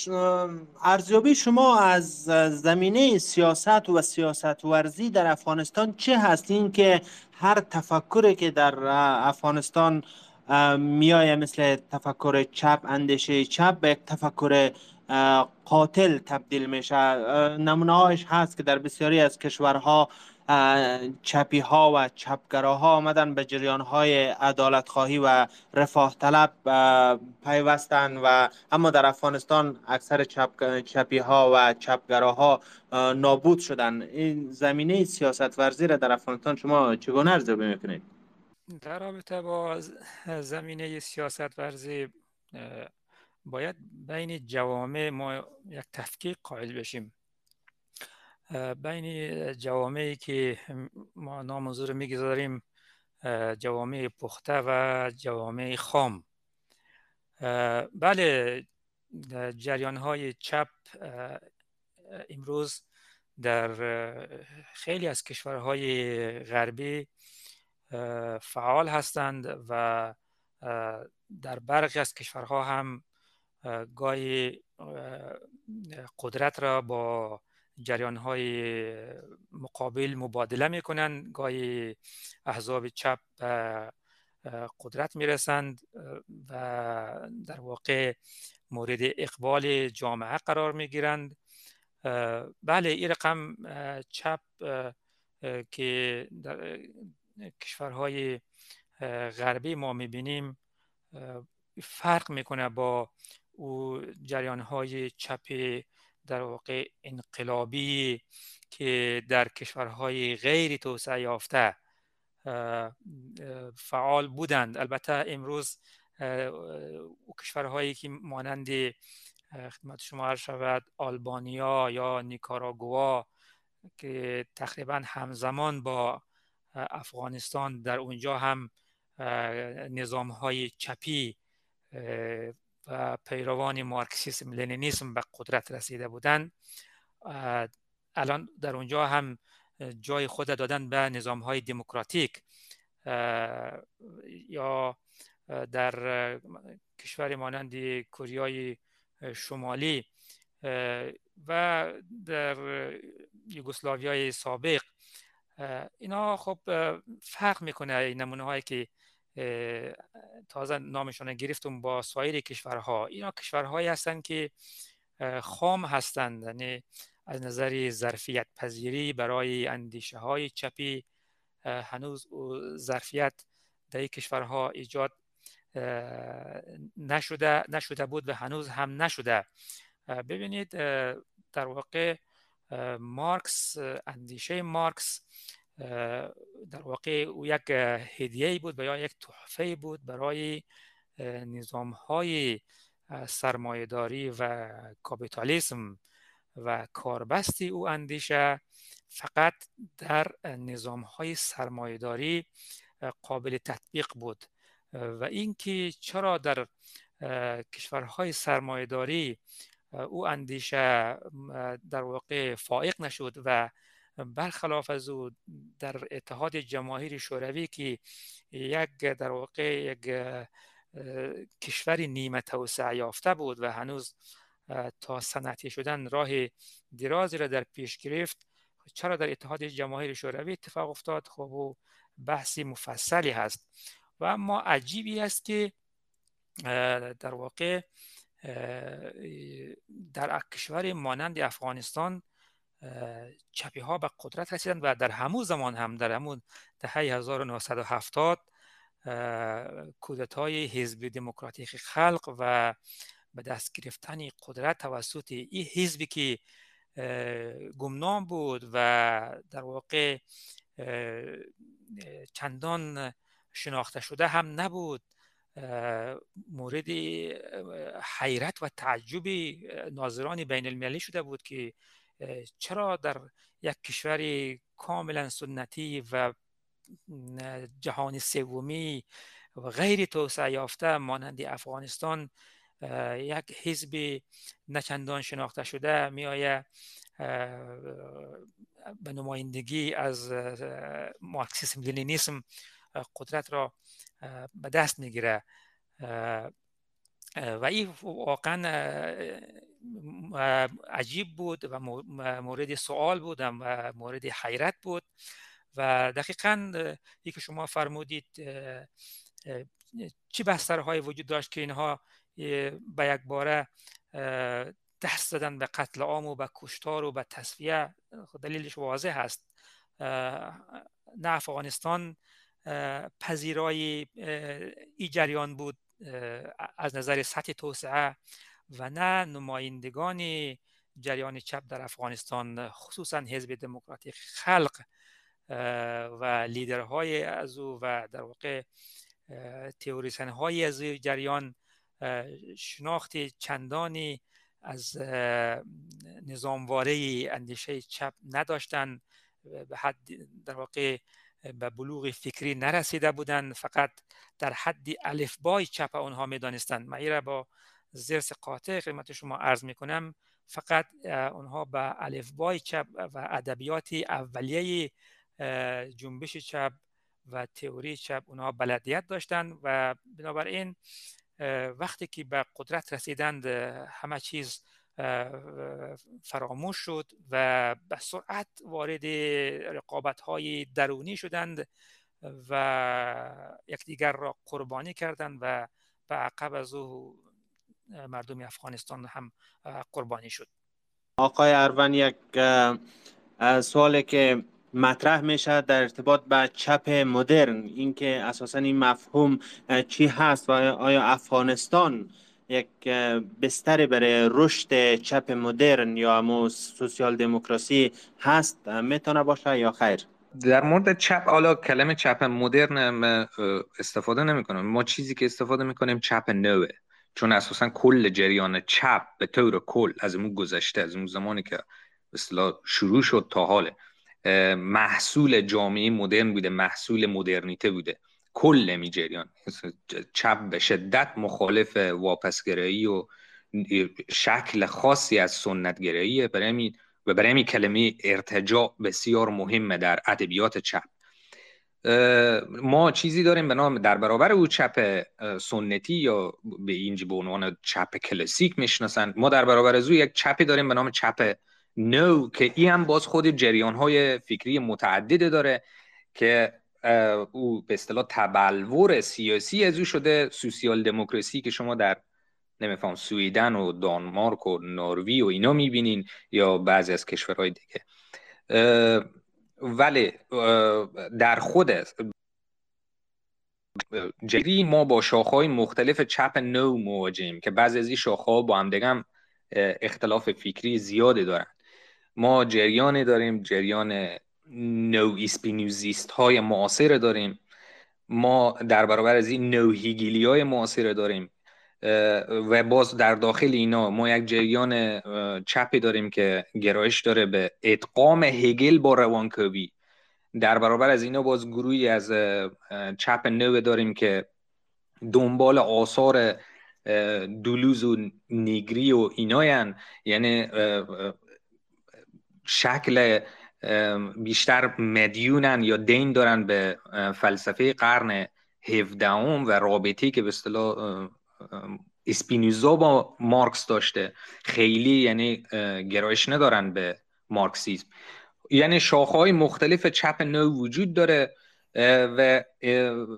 ارزیابی شما از زمینه سیاست و سیاست ورزی در افغانستان چه هست؟ این که هر تفکری که در افغانستان میایه مثل تفکر چپ اندیشه چپ به یک تفکر قاتل تبدیل میشه. نمونه هایش هست که در بسیاری از کشورها چپی ها و چپگراها آمدن به جریان های عدالت خواهی و رفاه طلب پیوستن و اما در افغانستان اکثر چپ، چپی ها و چپگراها نابود شدن. این زمینه سیاست ورزی را در افغانستان شما چگونه ارزیابی می‌کنید؟ در رابطه با زمینه سیاست ورزی باید بین جوامع ما یک تفکیک قائل بشیم. بین جوامعی که ما نام رو می‌گذاریم جوامع پخته و جوامع خام. بله جریان های چپ امروز در خیلی از کشورهای غربی فعال هستند و در برخی از کشورها هم گاهی قدرت را با جریان های مقابل مبادله می‌کنند گاهی احزاب چپ قدرت می‌رسند و در واقع مورد اقبال جامعه قرار می‌گیرند. بله این رقم چپ که در کشورهای غربی ما می‌بینیم فرق می‌کنه با او جریان های چپ در واقع انقلابی که در کشورهای غیر توسعه یافته فعال بودند. البته امروز کشورهایی که مانند خدمت شما شود آلبانیا یا نیکاراگوا که تقریبا همزمان با افغانستان در اونجا هم نظام های چپی پیروان مارکسیسم لنینیسم به قدرت رسیده بودند الان در اونجا هم جای خود دادن به نظام های دموکراتیک یا در کشور مانند کوریای شمالی و در یوگسلاویای سابق. اینا خب فرق می‌کنه این نمونه هایی که تازه نامشون گرفتم با سایر کشورها. اینا کشورهایی هستند که خام هستند. یعنی از نظر ظرفیت پذیری برای اندیشه های چپی هنوز ظرفیت در این کشورها ایجاد نشده نشده بود و هنوز هم نشده. ببینید در واقع مارکس اندیشه مارکس در واقع او یک هدیه بود یا یک تحفه بود برای نظام های سرمایهداری و کاپیتالیسم و کاربستی او اندیشه فقط در نظام های سرمایهداری قابل تطبیق بود. و اینکه چرا در کشورهای سرمایهداری او اندیشه در واقع فائق نشد و برخلاف از او در اتحاد جماهیر شوروی که یک در واقع یک کشور نیمه توسعه یافته بود و هنوز تا صنعتی شدن راه درازی را در پیش گرفت چرا در اتحاد جماهیر شوروی اتفاق افتاد؟ خب او بحثی مفصلی هست. و اما عجیبی است که در واقع در کشور مانند افغانستان چپی ها به قدرت رسیدند و در همون زمان هم در همون دهه 1970 کودتای حزب دموکراتیک خلق و به دست گرفتن قدرت توسط این حزبی که گمنام بود و در واقع چندان شناخته شده هم نبود مورد حیرت و تعجب ناظران بین المللی شده بود که چرا در یک کشور کاملا سنتی و جهان سومی و غیر توسعه یافته مانند افغانستان یک حزب نچندان شناخته شده می به نمایندگی از مارکسیسم لینینیسم قدرت را به دست می‌گیره و این واقعا عجیب بود و مورد سوال بود و مورد حیرت بود و دقیقا ای که شما فرمودید چی بسترهای وجود داشت که اینها به یک باره دست زدن به قتل عام و به کشتار و به تصفیه. خب دلیلش واضح هست نه افغانستان پذیرای ای جریان بود. از نظر سطح توسعه و نه نمایندگان جریان چپ در افغانستان خصوصا حزب دموکراتیک خلق و لیدرهای از او و در واقع تئوریسن های از جریان شناخت چندانی از نظامواره اندیشه چپ نداشتن به حد در واقع به بلوغ فکری نرسیده بودند فقط در حد الفبای چپ اونها می‌دانستند. من با زرس قاطع خدمت شما عرض می‌کنم فقط اونها به الفبای چپ و ادبیات اولیه جنبش چپ و تئوری چپ اونها بلدیت داشتند و بنابراین وقتی که به قدرت رسیدند همه چیز فراموش شد و به سرعت وارد رقابت های درونی شدند و یکدیگر را قربانی کردند و به عقب از او مردم افغانستان هم قربانی شد. آقای اروان یک سوالی که مطرح میشه در ارتباط به چپ مدرن اینکه اساسا این مفهوم چی هست و آیا افغانستان یک بستر برای رشد چپ مدرن یا مو سوسیال دموکراسی هست می‌تونه باشه یا خیر؟ در مورد چپ حالا کلمه چپ مدرن استفاده نمی کنم ما چیزی که استفاده می‌کنیم چپ نوه. چون اساسا کل جریان چپ به طور کل از اون گذشته از اون زمانی که اصطلاح شروع شد تا حال محصول جامعه مدرن بوده محصول مدرنیته بوده. کل می جریان چپ به شدت مخالف واپسگرایی و شکل خاصی از سنتگرایی برای و برای می کلمه ارتجاع بسیار مهمه در ادبیات چپ. ما چیزی داریم به نام در برابر او چپ سنتی یا به اینجا به عنوان چپ کلاسیک می‌شناسن. ما در برابر از او یک چپی داریم به نام چپ نو که این هم باز خود جریان های فکری متعدد داره که او به اصطلاح تبلور سیاسی از او شده سوسیال دموکراسی که شما در نمیفهم سویدن و دانمارک و نروژ و اینا می‌بینین یا بعضی از کشورهای دیگه. ولی در خود جری ما با شاخهای مختلف چپ نو مواجهیم که بعضی از این شاخها با هم دیگه اختلاف فکری زیاده دارن. ما جریان داریم جریان نو اسپینوزیست های معاصر داریم. ما در برابر از این نو هیگیلی های معاصر داریم و باز در داخل اینا ما یک جریان چپی داریم که گرایش داره به ادغام هگل با روانکاوی. در برابر از اینا باز گروهی از چپ نو داریم که دنبال آثار دولوز و نیگری و ایناین یعنی شکل بیشتر مدیونن یا دین دارن به فلسفه قرن 17 و رابطی که به اصطلاح اسپینوزا با مارکس داشته. خیلی یعنی گرایش ندارن به مارکسیزم. یعنی شاخه مختلف چپ نو وجود داره و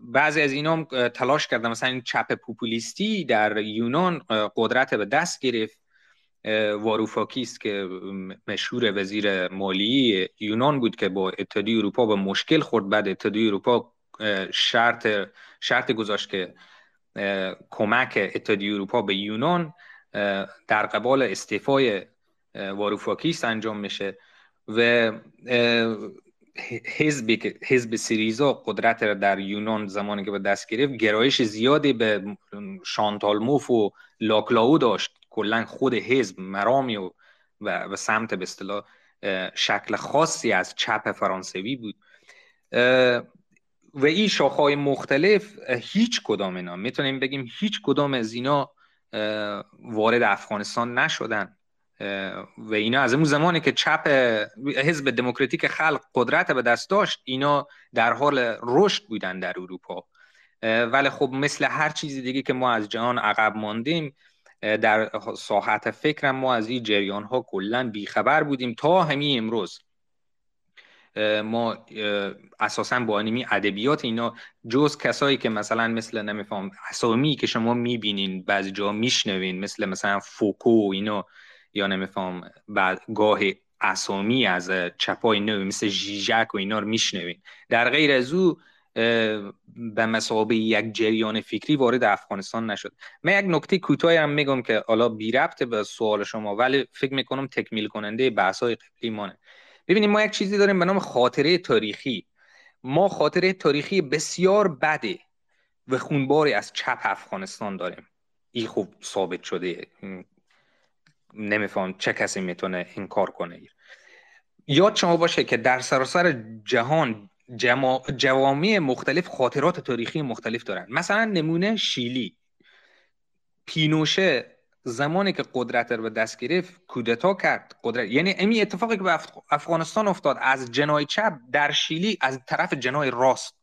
بعضی از اینا تلاش کردن. مثلا این چپ پوپولیستی در یونان قدرت به دست گرفت. واروفاکیست که مشهور وزیر مالی یونان بود که با اتحادیه اروپا به مشکل خورد. بعد اتحادیه اروپا شرط شرط گذاشت که کمک اتحادیه اروپا به یونان در قبال استعفای واروفاکیست انجام میشه و حزب حزب سریزا قدرت در یونان زمانی که به دست گرفت گرایش زیادی به شانتالموف و لاکلاو داشت. کلا خود حزب مرامی و و سمت به اصطلاح شکل خاصی از چپ فرانسوی بود. و این شاخهای مختلف هیچ کدام اینا می‌تونیم بگیم هیچ کدام از اینا وارد افغانستان نشدن. و اینا از اون زمانی که چپ حزب دموکراتیک خلق قدرت به دست داشت اینا در حال رشد بودن در اروپا. ولی خب مثل هر چیزی دیگه که ما از جهان عقب ماندیم در ساحت فکرم ما از این جریان ها کلا بیخبر بودیم تا همین امروز. ما اساسا با انیمی ادبیات اینا جز کسایی که مثلا مثل نمیفهم اسامی که شما می‌بینین بعضی جا میشنوین مثل مثلا فوکو اینا یا نمیفهم بعد گاه اسامی از چپای نو مثل جیجک و اینا رو میشنوین. در غیر از او به مسابقه یک جریان فکری وارد افغانستان نشد. من یک نکته کوتاهی هم میگم که حالا بی ربط به سوال شما ولی فکر می‌کنم تکمیل کننده بحث های قبلی مانه. ببینیم ما یک چیزی داریم به نام خاطره تاریخی. ما خاطره تاریخی بسیار بده و خونباری از چپ افغانستان داریم. این خوب ثابت شده. نمیفهم چه کسی می‌تونه این کار کنه. یاد شما باشه که در سراسر جهان جوامع مختلف خاطرات تاریخی مختلف دارن. مثلا نمونه شیلی. پینوشه زمانی که قدرت رو به دست گرفت کودتا کرد. قدرت یعنی امی اتفاقی که به افغانستان افتاد از جنای چپ در شیلی از طرف جنای راست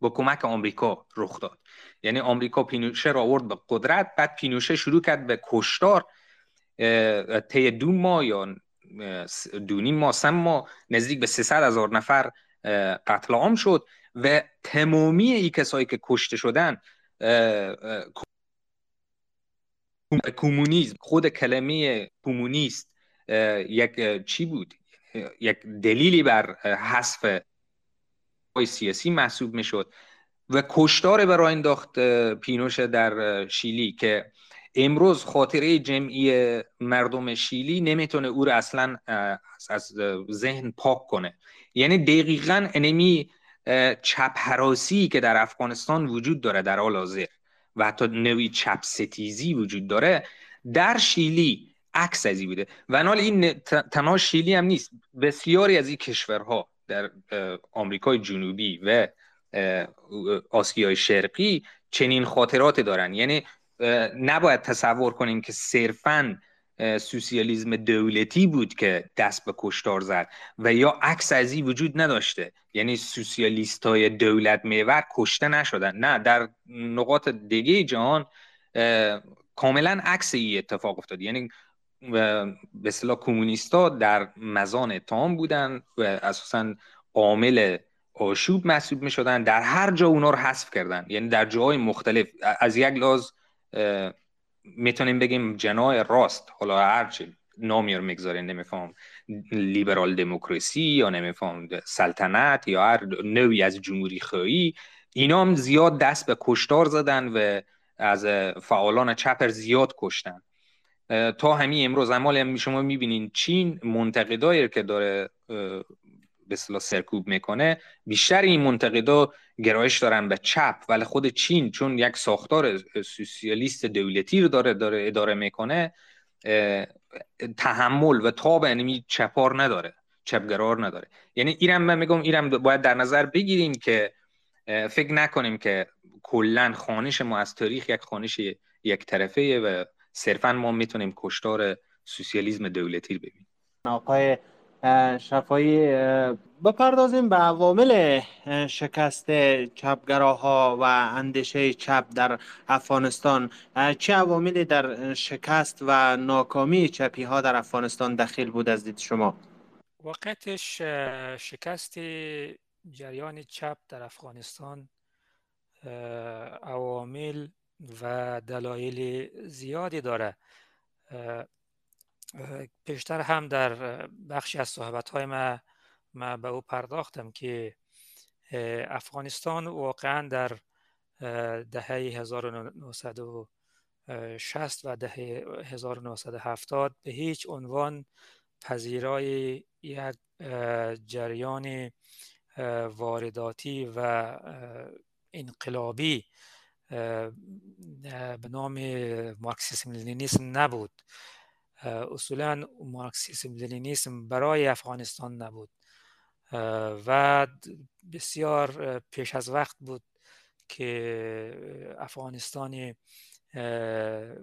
با کمک آمریکا رخ داد. یعنی آمریکا پینوشه را آورد به قدرت بعد پینوشه شروع کرد به کشتار طی دو ماه یا دونی ماه سم ماه نزدیک به 300 هزار نفر قتل عام شد و تمامی ای کسایی که کشته شدن کمونیسم خود کلمه کمونیست یک چی بود؟ یک دلیلی بر حذف سیاسی محسوب می‌شد و کشتار برای انداخت پینوش در شیلی که امروز خاطره جمعی مردم شیلی نمی‌تونه او رو اصلا از ذهن پاک کنه. یعنی دقیقا انمی چپ که در افغانستان وجود داره در حال حاضر و حتی نوی چپ ستیزی وجود داره در شیلی عکس ازی بوده و حال این تنها شیلی هم نیست. بسیاری از این کشورها در آمریکای جنوبی و آسیای شرقی چنین خاطرات دارن. یعنی نباید تصور کنیم که صرفاً سوسیالیزم دولتی بود که دست به کشتار زد و یا عکس از این وجود نداشته. یعنی سوسیالیست های دولت میور کشته نشدن. نه در نقاط دیگه جهان کاملا عکس ای اتفاق افتاد. یعنی به اصطلاح کمونیستا در مزان تام بودن و اساسا عامل آشوب محسوب می شدن در هر جا اونا رو حذف کردن. یعنی در جاهای مختلف. از یک لحاظ می‌تونیم بگیم جناه راست. حالا هرچی نامی رو می‌گذارین نمیفهم لیبرال دموکراسی یا نمیفهم سلطنت یا هر نوعی از جمهوری خواهی. اینا هم زیاد دست به کشتار زدن و از فعالان چپر زیاد کشتن. تا همین امروز اما شما می‌بینین چین منتقدایی که داره به اصطلاح سرکوب می‌کنه بیشتر این منتقدا گرایش دارن به چپ. ولی خود چین چون یک ساختار سوسیالیست دولتی رو داره داره اداره می‌کنه تحمل و تاب انمی چپار نداره چپگرار نداره. یعنی ایران من میگم ایران باید در نظر بگیریم که فکر نکنیم که کلا خانش ما از تاریخ یک خانش یک طرفه و صرفا ما می‌تونیم کشتار سوسیالیسم دولتی رو ببینیم. آقای شفایی بپردازیم به عوامل شکست چپگراها و اندیشه چپ در افغانستان. چه عواملی در شکست و ناکامی چپی ها در افغانستان دخیل بود از دید شما؟ واقعتش شکست جریان چپ در افغانستان عوامل و دلایل زیادی داره. پیشتر هم در بخشی از صحبت های ما, ما به او پرداختم که افغانستان واقعا در دهه 1960 و دهه 1970 به هیچ عنوان پذیرای یک جریان وارداتی و انقلابی به نام مارکسیسم لینیسم نبود. اصولا مارکسیسم لنینیسم برای افغانستان نبود. و بسیار پیش از وقت بود که افغانستان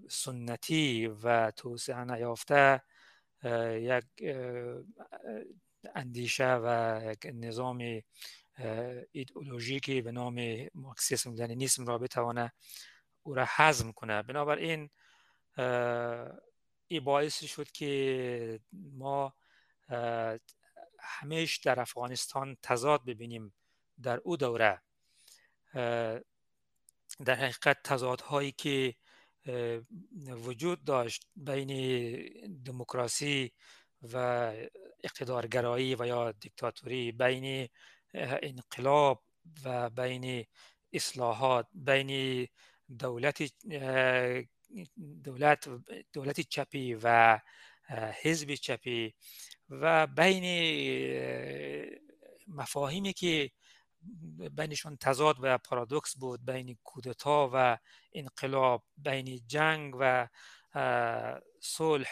سنتی و توسعه نیافته یک اندیشه و یک نظام ایدئولوژیکی به نام مارکسیسم لنینیسم را بتوانه او را حزم کنه. بنابراین این باعث شد که ما همیش در افغانستان تضاد ببینیم در او دوره. در حقیقت تضادهایی که وجود داشت بین دموکراسی و اقتدارگرایی و یا دیکتاتوری بین انقلاب و بین اصلاحات بین دولت دولت دولت چپی و حزب چپی و بین مفاهیمی که بینشون تضاد و پارادوکس بود بین کودتا و انقلاب بین جنگ و صلح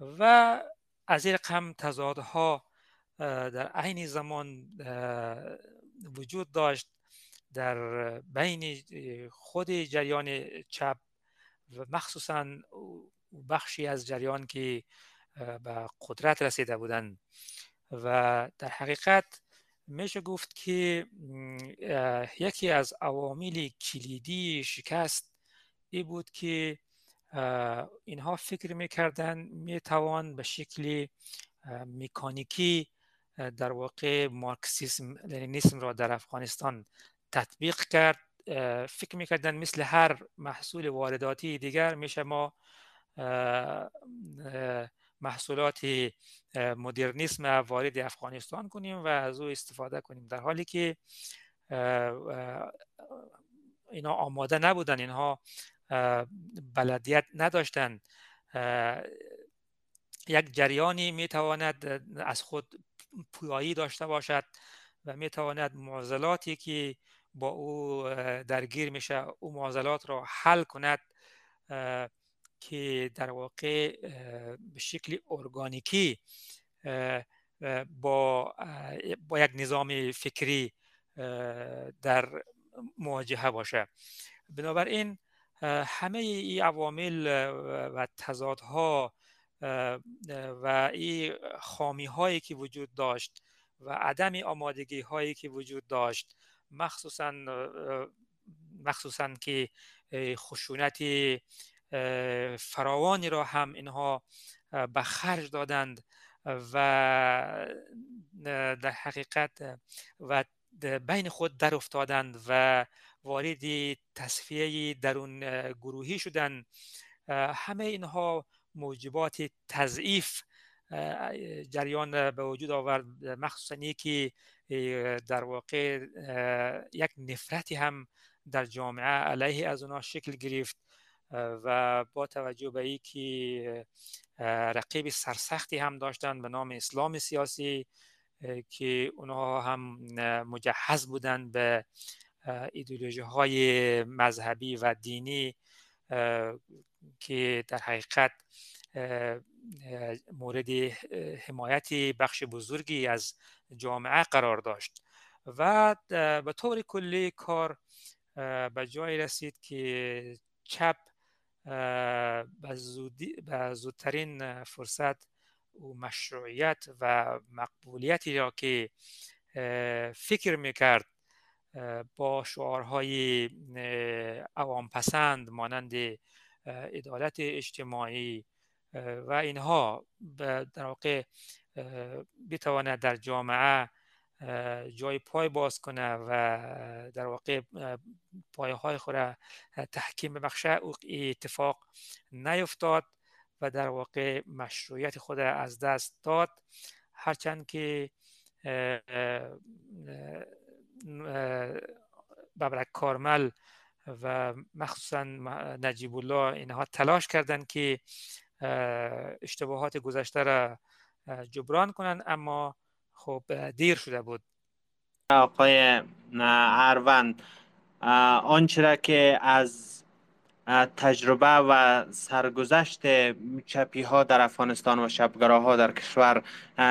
و از این رقم تضادها در عین زمان وجود داشت در بین خود جریان چپ مخصوصا بخشی از جریان که به قدرت رسیده بودند و در حقیقت میشه گفت که یکی از عوامل کلیدی شکست ای بود که اینها فکر می‌کردن می‌توان به شکل مکانیکی در واقع مارکسیسم لنینیسم را در افغانستان تطبیق کرد. فکر می‌کردن مثل هر محصول وارداتی دیگر میشه ما محصولات مدرنیسم وارد افغانستان کنیم و از او استفاده کنیم. در حالی که اینا آماده نبودن اینها بلدیت نداشتند یک جریانی می‌تواند از خود پویایی داشته باشد و می‌تواند معضلاتی که با او درگیر میشه او معضلات را حل کند که در واقع به شکل ارگانیکی با, با یک نظام فکری در مواجهه باشه. بنابراین همه این عوامل و تضادها و این خامی هایی که وجود داشت و عدم آمادگی هایی که وجود داشت مخصوصا مخصوصا که خشونت فراوانی را هم اینها به خرج دادند و در حقیقت و بین خود در افتادند و وارد تصفیه درون گروهی شدند. همه اینها موجبات تضعیف جریان به وجود آورد مخصوصا که در واقع یک نفرتی هم در جامعه علیه از اونها شکل گرفت و با توجه به ای که رقیب سرسختی هم داشتن به نام اسلام سیاسی که اونها هم مجهز بودند به ایدولوژی های مذهبی و دینی که در حقیقت مورد حمایت بخش بزرگی از جامعه قرار داشت و به طور کلی کار به جای رسید که چپ به, زودترین فرصت و مشروعیت و مقبولیتی را که فکر می‌کرد با شعارهای عوام پسند مانند عدالت اجتماعی و اینها در واقع بتواند در جامعه جای پای باز کنه و در واقع پایه های خود تحکیم او اتفاق نیفتاد و در واقع مشروعیت خود از دست داد. هرچند که ببرک کارمل و مخصوصا نجیب الله اینها تلاش کردند که اشتباهات گذشته را جبران کنند. اما خب دیر شده بود. آقای اروند آنچه را که از تجربه و سرگذشت چپی ها در افغانستان و ها در کشور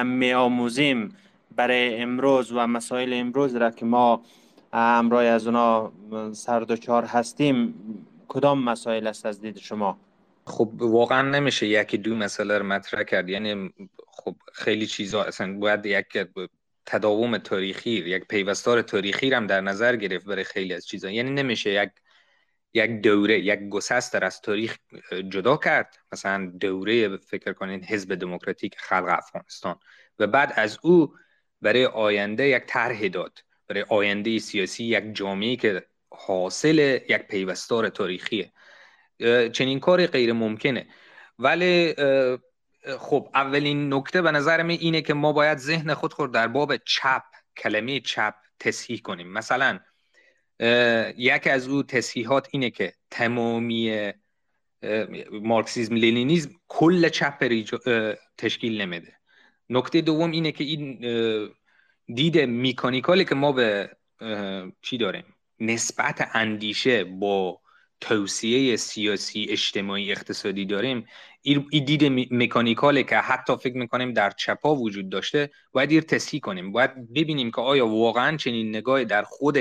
می آموزیم برای امروز و مسائل امروز را که ما امرای از اونا سردوچار هستیم کدام مسائل است از دید شما؟ خب واقعا نمیشه یکی دو مسئله رو مطرح کرد. یعنی خب خیلی چیزا اصلا باید یک تداوم تاریخی یک پیوستار تاریخی هم در نظر گرفت برای خیلی از چیزا. یعنی نمیشه یک یک دوره یک گسستر از تاریخ جدا کرد. مثلا دوره فکر کنین حزب دموکراتیک خلق افغانستان. و بعد از او برای آینده یک طرح داد. برای آینده سیاسی یک جامعه که حاصل یک پیوستار تاریخیه. چنین کاری غیر ممکنه. ولی خب اولین نکته به نظر من اینه که ما باید ذهن خود خود در باب چپ کلمه چپ تصحیح کنیم. مثلا یک از او تصحیحات اینه که تمامی مارکسیزم لینینیزم کل چپ تشکیل نمیده. نکته دوم اینه که این دید mechanical ی که ما به چی داریم؟ نسبت اندیشه با توصیه سیاسی اجتماعی اقتصادی داریم این دید mechanical ه که حتی فکر می‌کنیم در چپا وجود داشته باید ایر تصحیح کنیم. باید ببینیم که آیا واقعا چنین نگاه در خود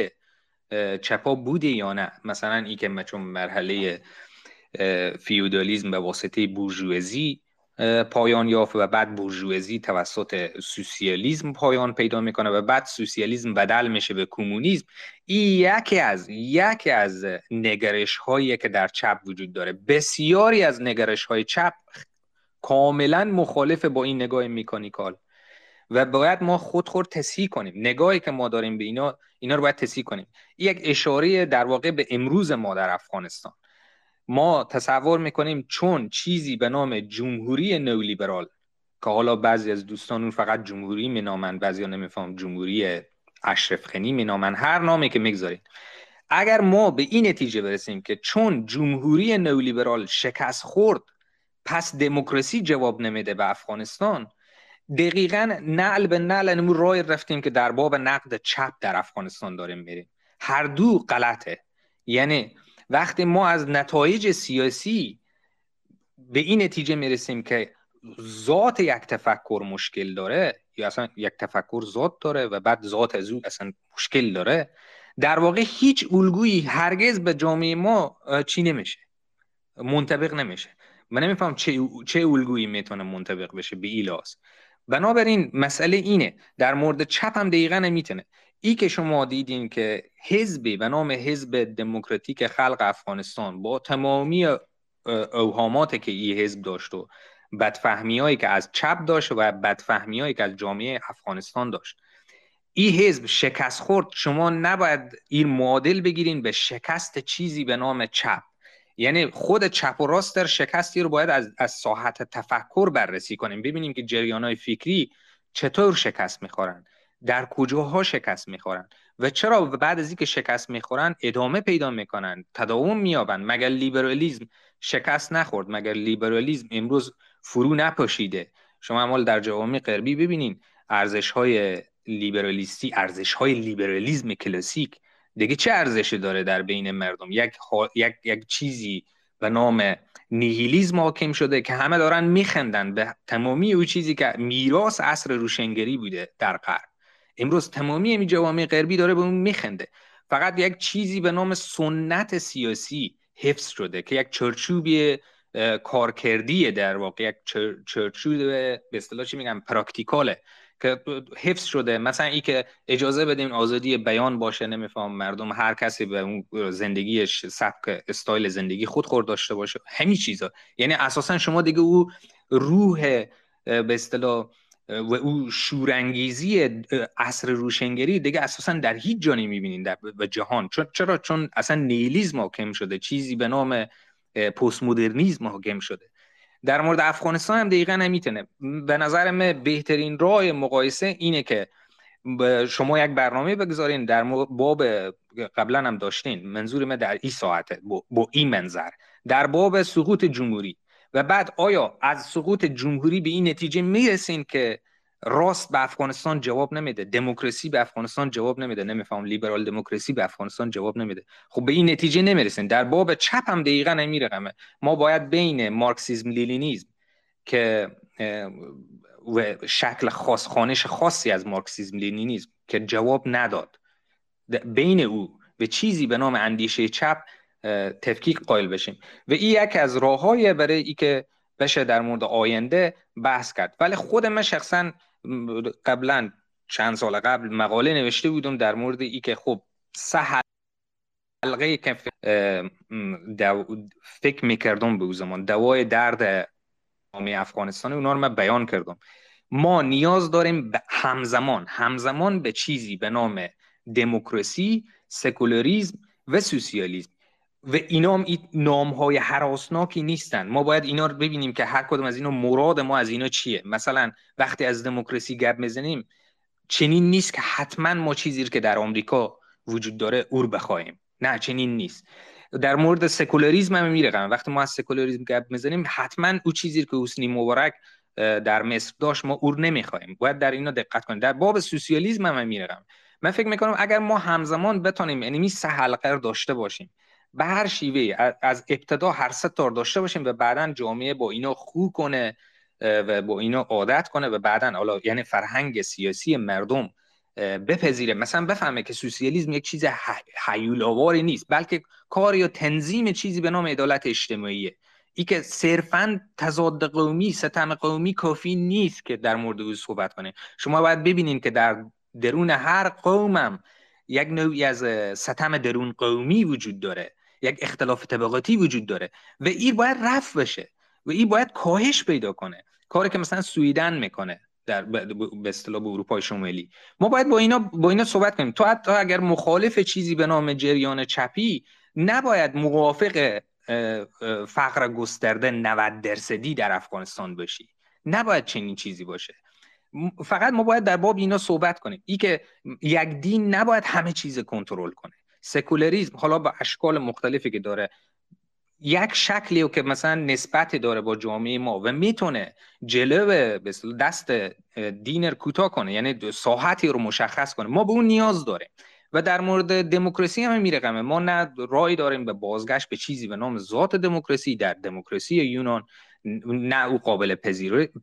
چپا بوده یا نه. مثلا ای که چون مرحله فیودالیزم به واسطه بورژوازی پایان یافت و بعد بورژوازی توسط سوسیالیسم پایان پیدا می‌کنه و بعد سوسیالیسم بدل میشه به کمونیسم. این یکی از یکی از نگرش هایی که در چپ وجود داره. بسیاری از نگرش های چپ کاملا مخالف با این نگاه mechanical و باید ما خود خود تصحیح کنیم. نگاهی که ما داریم به اینا اینا رو باید تصحیح کنیم. یک اشاره در واقع به امروز ما در افغانستان. ما تصور می‌کنیم چون چیزی به نام جمهوری نولیبرال که حالا بعضی از دوستان اون فقط جمهوری مینامن بعضی ها نمیفهم جمهوری اشرف خنی مینامن هر نامی که می‌گذارید اگر ما به این نتیجه برسیم که چون جمهوری نولیبرال شکست خورد پس دموکراسی جواب نمیده به افغانستان دقیقا نعل به نعل نمو رای رفتیم که در باب نقد چپ در افغانستان داریم میریم. هر دو غلطه. یعنی وقتی ما از نتایج سیاسی به این نتیجه می‌رسیم که ذات یک تفکر مشکل داره یا اصلا یک تفکر ذات داره و بعد ذات از او اصلا مشکل داره در واقع هیچ الگویی هرگز به جامعه ما چی نمیشه؟ منطبق نمیشه. من نمیفهم چه چه الگویی می‌تونه منطبق بشه به ایلاس بنابراین مسئله اینه در مورد چپ هم دقیقا نمی‌تونه. ای که شما دیدین که حزبی به نام حزب دموکراتیک خلق افغانستان با تمامی اوهاماتی که این حزب داشت و بدفهمی هایی که از چپ داشت و بدفهمی هایی که از جامعه افغانستان داشت. این حزب شکست خورد. شما نباید این معادل بگیرین به شکست چیزی به نام چپ. یعنی خود چپ و راست در شکستی رو باید از, از ساحت تفکر بررسی کنیم. ببینیم که جریان های فکری چطور شکست می‌خورن. در کجاها شکست می‌خورن و چرا بعد از اینکه شکست می‌خورن ادامه پیدا می‌کنن تداوم میابن مگر لیبرالیزم شکست نخورد مگر لیبرالیزم امروز فرو نپاشیده؟ شما امال در جوامع غربی ببینین ارزش های لیبرالیستی ارزش های لیبرالیزم کلاسیک. دیگه چه ارزشی داره در بین مردم؟ یک, یک, یک چیزی به نام نیهیلیزم حاکم شده که همه دارن میخندن. به تمامی او چیزی که میراث عصر روشنگری بوده در غرب. امروز تمامی این جوامع غربی داره به اون میخنده. فقط یک چیزی به نام سنت سیاسی حفظ شده که یک چرچوبی کارکردی در واقع یک چرچوب به اصطلاح چی میگم پراکتیکاله که حفظ شده. مثلا ای که اجازه بدیم آزادی بیان باشه نمیفهم مردم هر کسی به اون زندگیش سبک استایل زندگی خود خور داشته باشه. همین چیزا. یعنی اساسا شما دیگه او روح به اصطلاح و او شورانگیزی عصر روشنگری دیگه اساسا در هیچ جا نمی‌بینین در جهان. چرا؟ چون اصلا نیلیزم حاکم شده چیزی به نام پست مدرنیزم حاکم شده. در مورد افغانستان هم دقیقا نمی‌تونه. به نظر من بهترین راه مقایسه اینه که شما یک برنامه بگذارین. در باب قبلا هم داشتین. منظور من در این ساعته با این منظر. در باب سقوط جمهوری. و بعد آیا از سقوط جمهوری به این نتیجه می‌رسین که راست به افغانستان جواب نمیده دموکراسی به افغانستان جواب نمیده نمیفهمم لیبرال دموکراسی به افغانستان جواب نمیده. خب به این نتیجه نمی‌رسین. در باب چپ هم دقیقا همی رقمه ما باید بین مارکسیزم لینینیزم که و شکل خاص خوانش خاصی از مارکسیزم لینینیزم که جواب نداد بین او و چیزی به نام اندیشه چپ تفکیک قائل بشیم. و این یک از راههای برای ای که بشه در مورد آینده بحث کرد. ولی خود من شخصا قبلا چند سال قبل مقاله نوشته بودم در مورد ای که خب سه حلقه که فکر می‌کردم به زمان. دوای درد افغانستان اونا رو من بیان کردم. ما نیاز داریم همزمان. همزمان به چیزی به نام دموکراسی سکولاریزم و سوسیالیسم. و اینا هم نام های حراسناکی نیستن. ما باید اینا رو ببینیم که هر کدوم از اینا مراد ما از اینا چیه. مثلا وقتی از دموکراسی گپ می‌زنیم چنین نیست که حتما ما چیزی که در آمریکا وجود داره اور بخوایم. نه چنین نیست. در مورد سکولاریسم هم میره وقتی ما از سکولاریسم گپ می‌زنیم حتما او چیزی که حسنی مبارک در مصر داشت ما اور نمی‌خوایم. باید در اینا دقت کنیم. در باب سوسیالیسم هم میرم من فکر می‌کنم اگر ما همزمان بتونیم یعنی سه حلقه داشته باشیم به هر شیوه از ابتدا هر سه تار داشته باشیم و بعدا جامعه با اینا خو کنه و با اینا عادت کنه و بعدا حالا یعنی فرهنگ سیاسی مردم بپذیره. مثلا بفهمه که سوسیالیسم یک چیز حیول نیست بلکه کار یا تنظیم چیزی به نام عدالت اجتماعیه. ای که صرفا تضاد قومی ستم قومی کافی نیست که در مورد او صحبت کنه. شما باید ببینید که در درون هر قومم یک نوعی از ستم درون قومی وجود داره. یک اختلاف طبقاتی وجود داره و این باید رفع بشه و این باید کاهش پیدا کنه. کاری که مثلا سویدن می‌کنه در به اصطلاح اروپای شمالی. ما باید با اینا با اینا صحبت کنیم. تو حتی اگر مخالف چیزی به نام جریان چپی نباید موافق فقر گسترده 90 درصدی در افغانستان باشی. نباید چنین چیزی باشه. فقط ما باید در باب اینا صحبت کنیم. ای که یک دین نباید همه چیز کنترل کنه. سکولاریزم حالا با اشکال مختلفی که داره یک شکلی که مثلا نسبت داره با جامعه ما و می‌تونه جلو دست دینر کوتاه کنه یعنی ساحتی رو مشخص کنه. ما به اون نیاز داریم و در مورد دموکراسی هم میرقمه ما نه رای داریم به بازگشت به چیزی به نام ذات دموکراسی. در دموکراسی یونان نه او قابل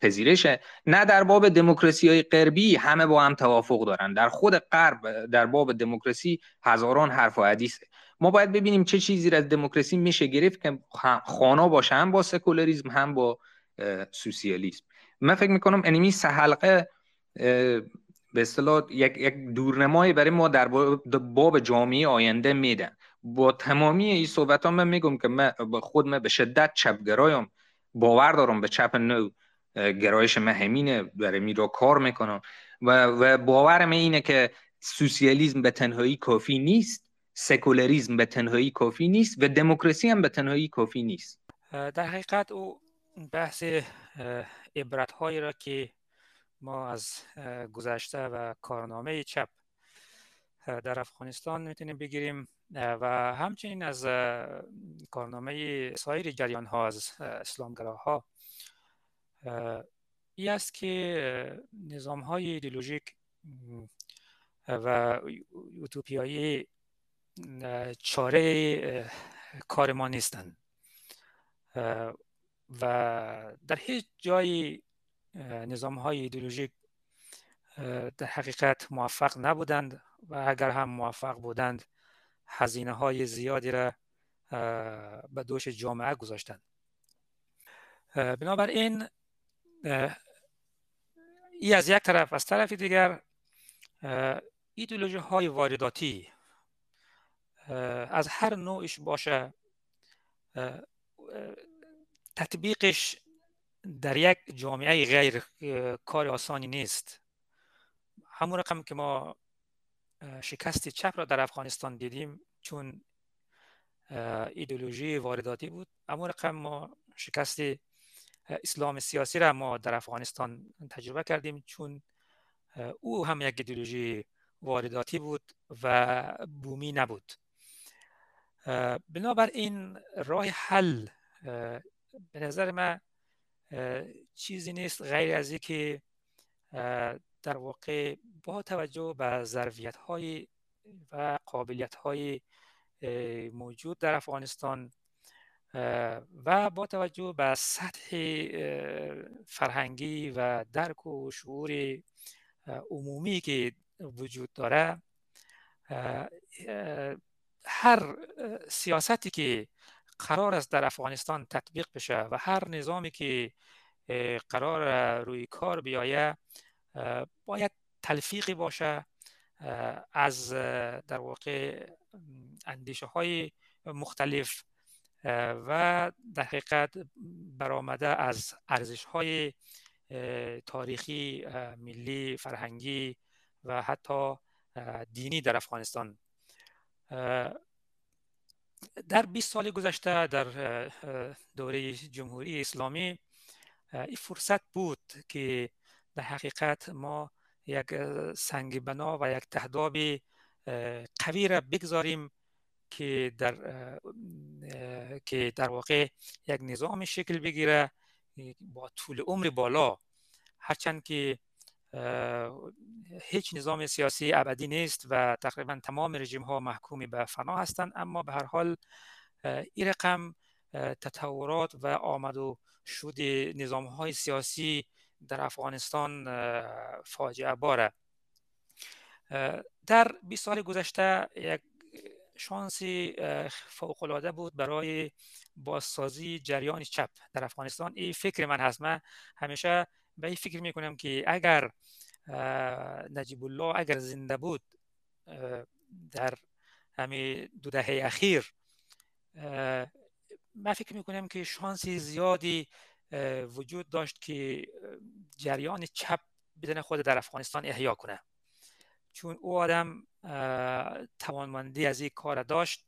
پذیرشه نه در باب دموکراسی های غربی همه با هم توافق دارن. در خود غرب در باب دموکراسی هزاران حرف و حدیثه. ما باید ببینیم چه چیزی از دموکراسی میشه گرفت که خانا باشه هم با سکولاریسم هم با سوسیالیسم. من فکر می‌کنم انیمی سه حلقه به اصطلاح یک, یک دورنمایی برای ما در باب جامعه آینده میدن با تمامی این صحبت ها من میگم که من خود من به شدت چپگرایم باور دارم به چپ نو گرایش من همینه برای میرا کار می‌کنم و, و باورم اینه که سوسیالیسم به تنهایی کافی نیست سکولاریزم به تنهایی کافی نیست و دموکراسی هم به تنهایی کافی نیست. در حقیقت او بحث عبرت هایی را که ما از گذشته و کارنامه چپ در افغانستان می‌تونیم بگیریم و همچنین از کارنامه سایر جریان ها از اسلامگراها ای است که نظام های ایدئولوژیک و اوتوپیایی چاره کار ما نیستند. و در هیچ جایی نظام های ایدئولوژیک در حقیقت موفق نبودند. و اگر هم موفق بودند هزینه های زیادی را به دوش جامعه گذاشتند. بنابراین ای از یک طرف از طرف دیگر ایدولوژی های وارداتی از هر نوعش باشه تطبیقش در یک جامعه غیر کار آسانی نیست. همون رقم که ما شکست چپ را در افغانستان دیدیم چون ایدولوژی وارداتی بود. اما رقم ما شکست اسلام سیاسی را ما در افغانستان تجربه کردیم چون او هم یک ایدولوژی وارداتی بود و بومی نبود. بنابراین راه حل به نظر من چیزی نیست غیر از اینکه در واقع با توجه به ظرفیت های و قابلیت های موجود در افغانستان و با توجه به سطح فرهنگی و درک و شعور عمومی که وجود داره هر سیاستی که قرار است در افغانستان تطبیق بشه و هر نظامی که قرار روی کار بیایه باید تلفیقی باشه از در واقع اندیشه های مختلف و در حقیقت برآمده از ارزش های تاریخی ملی فرهنگی و حتی دینی در افغانستان. در 20 سال گذشته در دوره جمهوری اسلامی این فرصت بود که در حقیقت ما یک سنگ بنا و یک تهداب قوی را بگذاریم که در که در واقع یک نظام شکل بگیره با طول عمر بالا. هرچند که هیچ نظام سیاسی ابدی نیست و تقریبا تمام رژیم ها محکومی به فنا هستند اما به هر حال این رقم تطورات و آمد و شد نظام های سیاسی در افغانستان فاجعه باره در 20 سال گذشته یک شانسی فوق بود برای بازسازی جریان چپ در افغانستان. این فکر من هست من همیشه به این فکر می‌کنم که اگر نجیب الله اگر زنده بود در همین دو دهه اخیر من فکر می‌کنم که شانسی زیادی وجود داشت که جریان چپ بدن خود در افغانستان احیا کنه. چون او آدم توانمندی از این کار داشت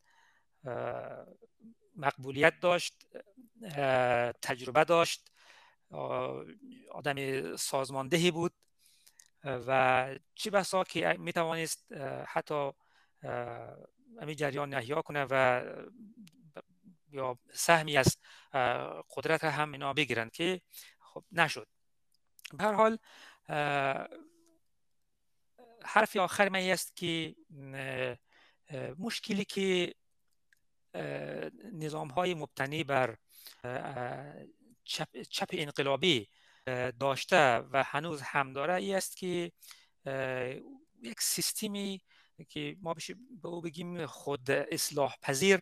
مقبولیت داشت تجربه داشت آدم سازماندهی بود و چی بسا که می توانست حتی همین جریان احیا کنه و یا سهمی از قدرت هم اینا بگیرن که خب نشد. به هر حال حرف آخر من است که مشکلی که نظام های مبتنی بر چپ, چپ انقلابی داشته و هنوز هم داره ای است که یک سیستمی که ما به او بگیم خود اصلاح پذیر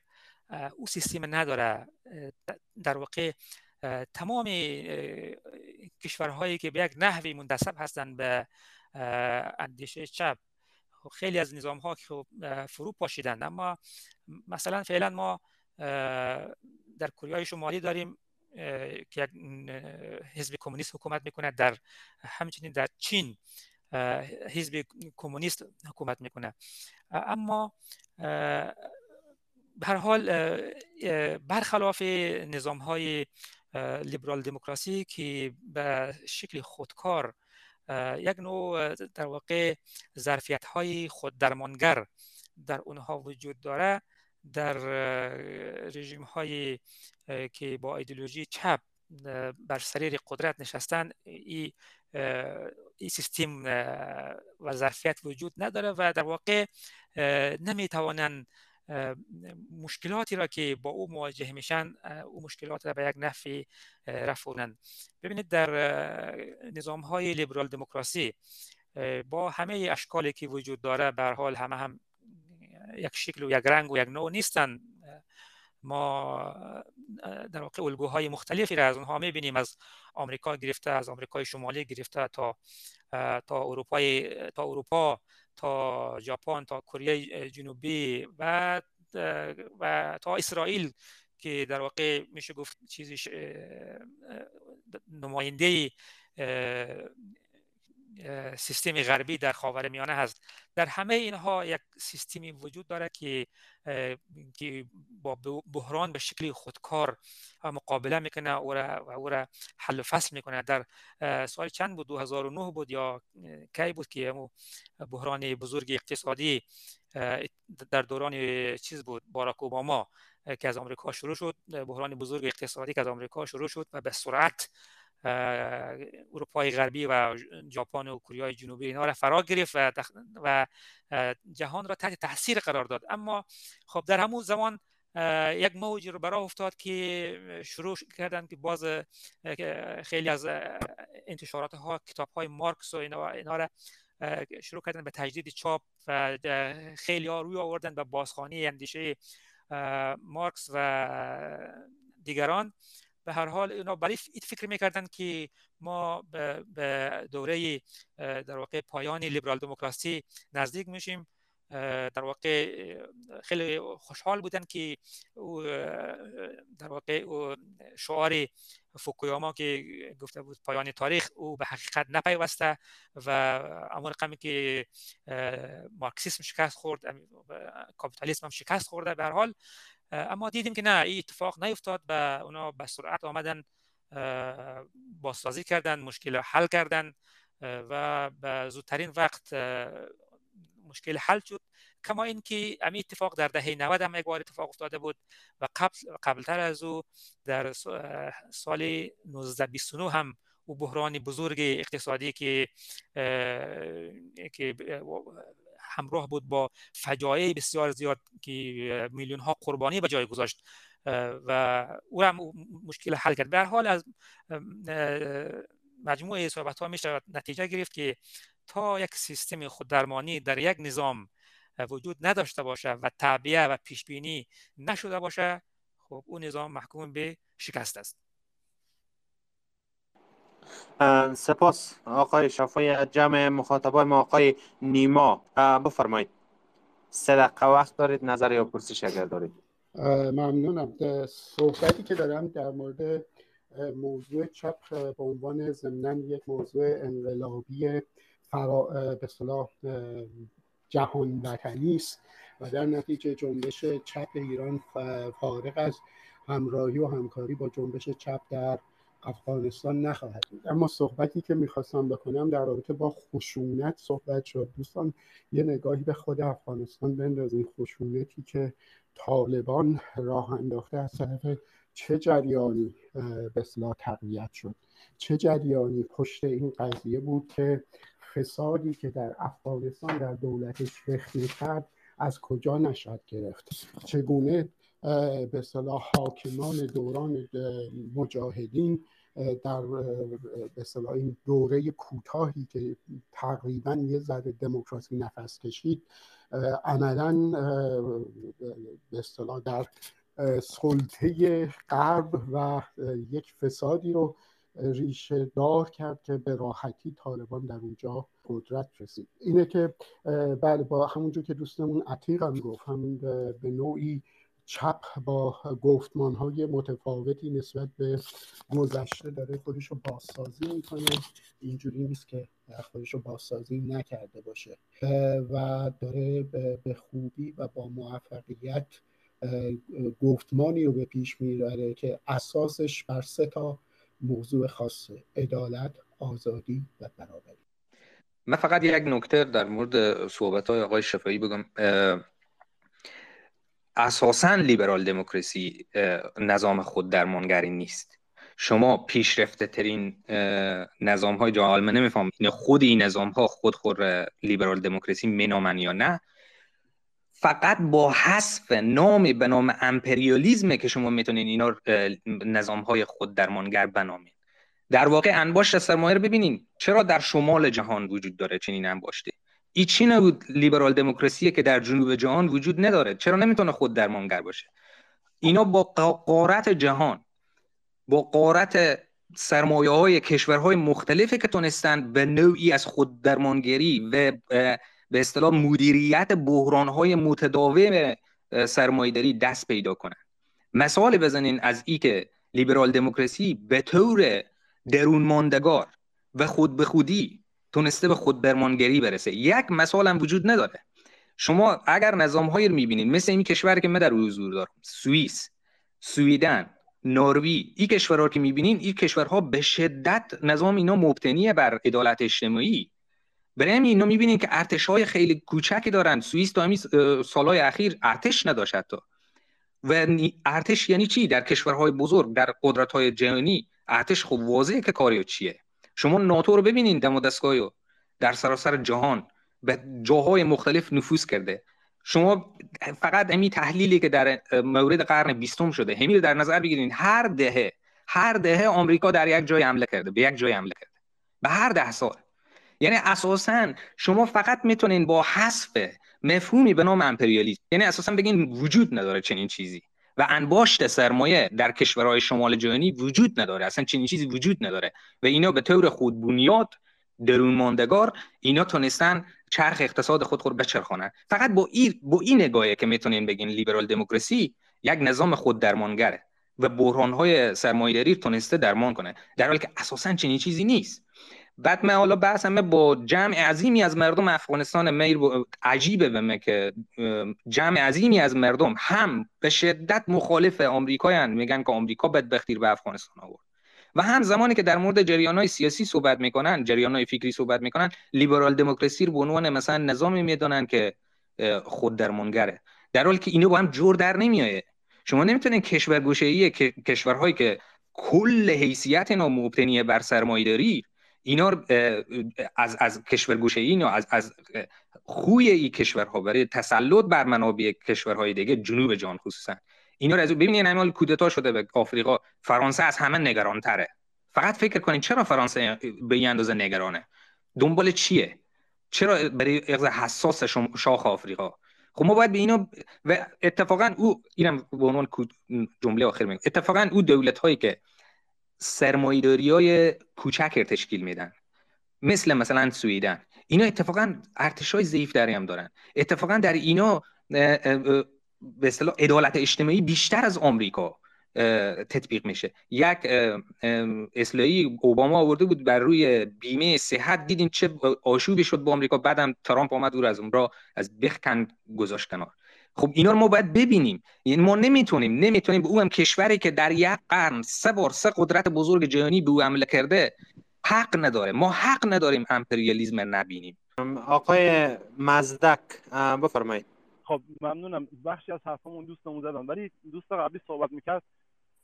او سیستم نداره. در واقع تمام کشورهایی که به یک نحوی منتصب هستند به اندیشه چپ خب خیلی از نظام ها که فرو پاشیدند. اما مثلا فعلا ما در کره شمالی داریم که یک حزب کمونیست حکومت می‌کنه در همچنین در چین حزب کمونیست حکومت می‌کنه اما به حال برخلاف نظام های لیبرال دموکراسی که به شکل خودکار یک نوع در واقع ظرفیت های خود درمانگر در اونها وجود داره در رژیم های که با ایدولوژی چپ بر سریر قدرت نشستن این ای سیستم و ظرفیت وجود نداره و در واقع نمی‌توانند مشکلاتی را که با او مواجه میشن او مشکلات را به یک نفی رفونند ببینید در نظام های لیبرال دموکراسی با همه اشکالی که وجود داره به حال همه هم یک شکل و یک رنگ و یک نوع نیستن. ما در واقع الگوهای مختلفی را از اونها می‌بینیم. از آمریکا گرفته از آمریکای شمالی گرفته تا تا اروپای تا اروپا. تا ژاپن تا کره جنوبی و و تا اسرائیل که در واقع میشه گفت چیزی نماینده سیستم غربی در خاور میانه هست. در همه اینها یک سیستمی وجود داره که که با بحران به شکل خودکار مقابله می‌کنه و او را حل و فصل می‌کنه. در سال چند بود؟ 2009 بود یا کی بود که بحران بزرگ اقتصادی در دوران چیز بود؟ باراک اوباما که از آمریکا شروع شد. بحران بزرگ اقتصادی که از آمریکا شروع شد و به سرعت اروپای غربی و ژاپن و کره جنوبی اینا را فرا گرفت و, و جهان را تحت تاثیر قرار داد. اما خب در همون زمان یک موج رو برای افتاد که شروع کردن که باز خیلی از انتشارات ها کتاب های مارکس و اینا, اینا را شروع کردن به تجدید چاپ و خیلی ها روی آوردن به بازخانی اندیشه مارکس و دیگران. به هر حال اینا برای فکر می‌کردن که ما به دوره در واقع پایان لیبرال دموکراسی نزدیک میشیم. در واقع خیلی خوشحال بودن که در واقع او شعار فوکویاما که گفته بود پایان تاریخ او به حقیقت نپیوسته و اما رقمی که مارکسیسم شکست خورد کاپیتالیسم هم شکست خورده. به هر حال اما دیدیم که نه این اتفاق نیفتاد و اونا به سرعت آمدن بازسازی کردن مشکل حل کردن و به زودترین وقت مشکل حل شد. کما اینکه امی اتفاق در دهه 90 هم یک بار اتفاق افتاده بود و قبل قبلتر از او در سال 1929 هم او بحران بزرگ اقتصادی که که همراه بود با فجایع بسیار زیاد که میلیون ها قربانی به جای گذاشت و او هم مشکل حل کرد. به حال از مجموعه صحبت ها میشه نتیجه گرفت که تا یک سیستم خوددرمانی در یک نظام وجود نداشته باشه و تعبیه و پیش بینی نشده باشه خب اون نظام محکوم به شکست است. سپاس آقای شفای جمع مخاطبای ما آقای نیما. بفرمایید. دقیقه وقت دارید نظر یا پرسش اگر دارید. ممنونم. صحبتی که دارم در مورد موضوع چپ به عنوان ضمن یک موضوع انقلابی فرا به صلاح جهان وطنی است و در نتیجه جنبش چپ ایران فارغ از همراهی و همکاری با جنبش چپ در افغانستان نخواهد اما صحبتی که می‌خواستم بکنم در رابطه با خشونت صحبت شد. دوستان یه نگاهی به خود افغانستان بندازین خشونتی که طالبان راه انداخته از طرف چه جریانی به اصلاح تقویت شد. چه جریانی پشت این قضیه بود که فسادی که در افغانستان در دولتش رخ کرد از کجا نشد گرفت؟ چگونه به صلاح حاکمان دوران مجاهدین در به صلاح این دوره کوتاهی که تقریبا یه ذره دموکراسی نفس کشید عملا به اصطلاح در سلطه غرب و یک فسادی رو ریشه دار کرد که به راحتی طالبان در اونجا قدرت رسید. اینه که بله با همونجور که دوستمون عتیق هم گفت همون به نوعی چپ با گفتمان های متفاوتی نسبت به گذشته داره خودش رو بازسازی می‌کنه. اینجوری نیست که خودش رو بازسازی نکرده باشه. و داره به خوبی و با موفقیت گفتمانی رو به پیش می‌بره که اساسش بر سه تا موضوع خاصه عدالت آزادی و برابری. من فقط یک نکته در مورد صحبت های آقای شفایی بگم. اساسا لیبرال دموکراسی نظام خود درمانگری نیست. شما پیشرفته ترین نظام های جهان من نمیفهم این خود این نظام ها خود خود لیبرال دموکراسی مینامن یا نه فقط با حذف نام به نام امپریالیزمه که شما می‌تونین اینا نظام های خود درمانگر بنامین. در واقع انباشت سرمایه رو ببینین. چرا در شمال جهان وجود داره چنین انباشته این چی نبود لیبرال دموکراسی که در جنوب جهان وجود نداره. چرا نمی‌تونه خود درمانگر باشه؟ اینا با قارت جهان با قارت سرمایه های کشورهای مختلفی که تونستن به نوعی از خود درمانگری و به اصطلاح مدیریت بحران های متداوم سرمایه‌داری دست پیدا کنن. مثال بزنین از ای که لیبرال دموکراسی به طور درون ماندگار و خود به خودی تونسته به خود برمانگری برسه. یک مثال هم وجود نداره. شما اگر نظام هایی رو می‌بینید مثل این کشور که من در حضور دارم سوئیس سویدن نروژ این کشورها که می‌بینین این کشورها به شدت نظام اینا مبتنیه بر عدالت اجتماعی. برای اینا می‌بینین که ارتش های خیلی کوچکی دارن. سوئیس تا همین سالهای اخیر ارتش نداشت حتی. و ارتش یعنی چی؟ در کشورهای بزرگ در قدرت های جهانی ارتش خب واضحه که کاری چیه. شما ناتو رو ببینین دم دستگاهی در سراسر جهان به جاهای مختلف نفوذ کرده. شما فقط امی تحلیلی که در مورد قرن بیستم شده همین در نظر بگیرین. هر دهه هر دهه آمریکا در یک جای حمله کرده به یک جای حمله کرده. به هر ده سال. یعنی اساسا شما فقط می‌تونین با حذف مفهومی به نام امپریالیسم یعنی اساسا بگین وجود نداره چنین چیزی. و انباشت سرمایه در کشورهای شمال جهانی وجود نداره. اصلا چنین چیزی وجود نداره. و اینا به طور خود بنیاد درون ماندگار اینا تونستن چرخ اقتصاد خود خود بچرخانن فقط با این با این نگاهی که می‌تونین بگین لیبرال دموکراسی یک نظام خود درمانگره و بحران های سرمایه‌داری تونسته درمان کنه. در حالی که اساسا چنین چیزی نیست. بعد من حالا بحث همه با جمع عظیمی از مردم افغانستان میر عجیبه به که جمع عظیمی از مردم هم به شدت مخالف آمریکایان میگن که آمریکا بدبختی به افغانستان آورد. و هم زمانی که در مورد جریان های سیاسی صحبت می‌کنن جریان های فکری صحبت می‌کنن لیبرال دموکراسی رو به عنوان مثلا نظامی می‌دونن که خود درمانگره. در حالی که اینو با هم جور در نمیایه شما نمی‌تونین کشور گوشه کشورهایی که کل حیثیت اینا مبتنی بر سرمایه‌داری اینا از از کشور گوشه اینا از از خوی این کشورها برای تسلط بر منابع کشورهای دیگه جنوب جان خصوصا. اینا رو از ببینید همین کودتا شده به آفریقا فرانسه از همه نگران تره فقط فکر کنید چرا فرانسه به این اندازه نگرانه؟ دنبال چیه؟ چرا برای اغز حساس شاخ آفریقا؟ خب ما باید به اینا و اتفاقا او اینم به عنوان جمله آخر میگم. اتفاقا او دولت هایی که سرمایه‌داری های کوچک تشکیل میدن. مثل مثلا سویدن. اینا اتفاقا ارتش های ضعیف داری هم دارن. اتفاقا در اینا به اصطلاح عدالت اجتماعی بیشتر از آمریکا تطبیق میشه. یک اصلاحی اوباما آورده بود بر روی بیمه صحت. دیدین چه آشوبی شد با آمریکا. بعدم ترامپ آمد او از اون را از بخکن گذاشت کنار. خب اینا رو ما باید ببینیم. یعنی ما نمی‌تونیم نمی‌تونیم به هم کشوری که در یک قرن سه بار سه قدرت بزرگ جهانی به او حمله کرده حق نداره. ما حق نداریم امپریالیسم نبینیم. آقای مزدک بفرمایید. خب ممنونم. بخشی از حرفمون دوستمون زدن. ولی دوست قبلی صحبت می‌کرد.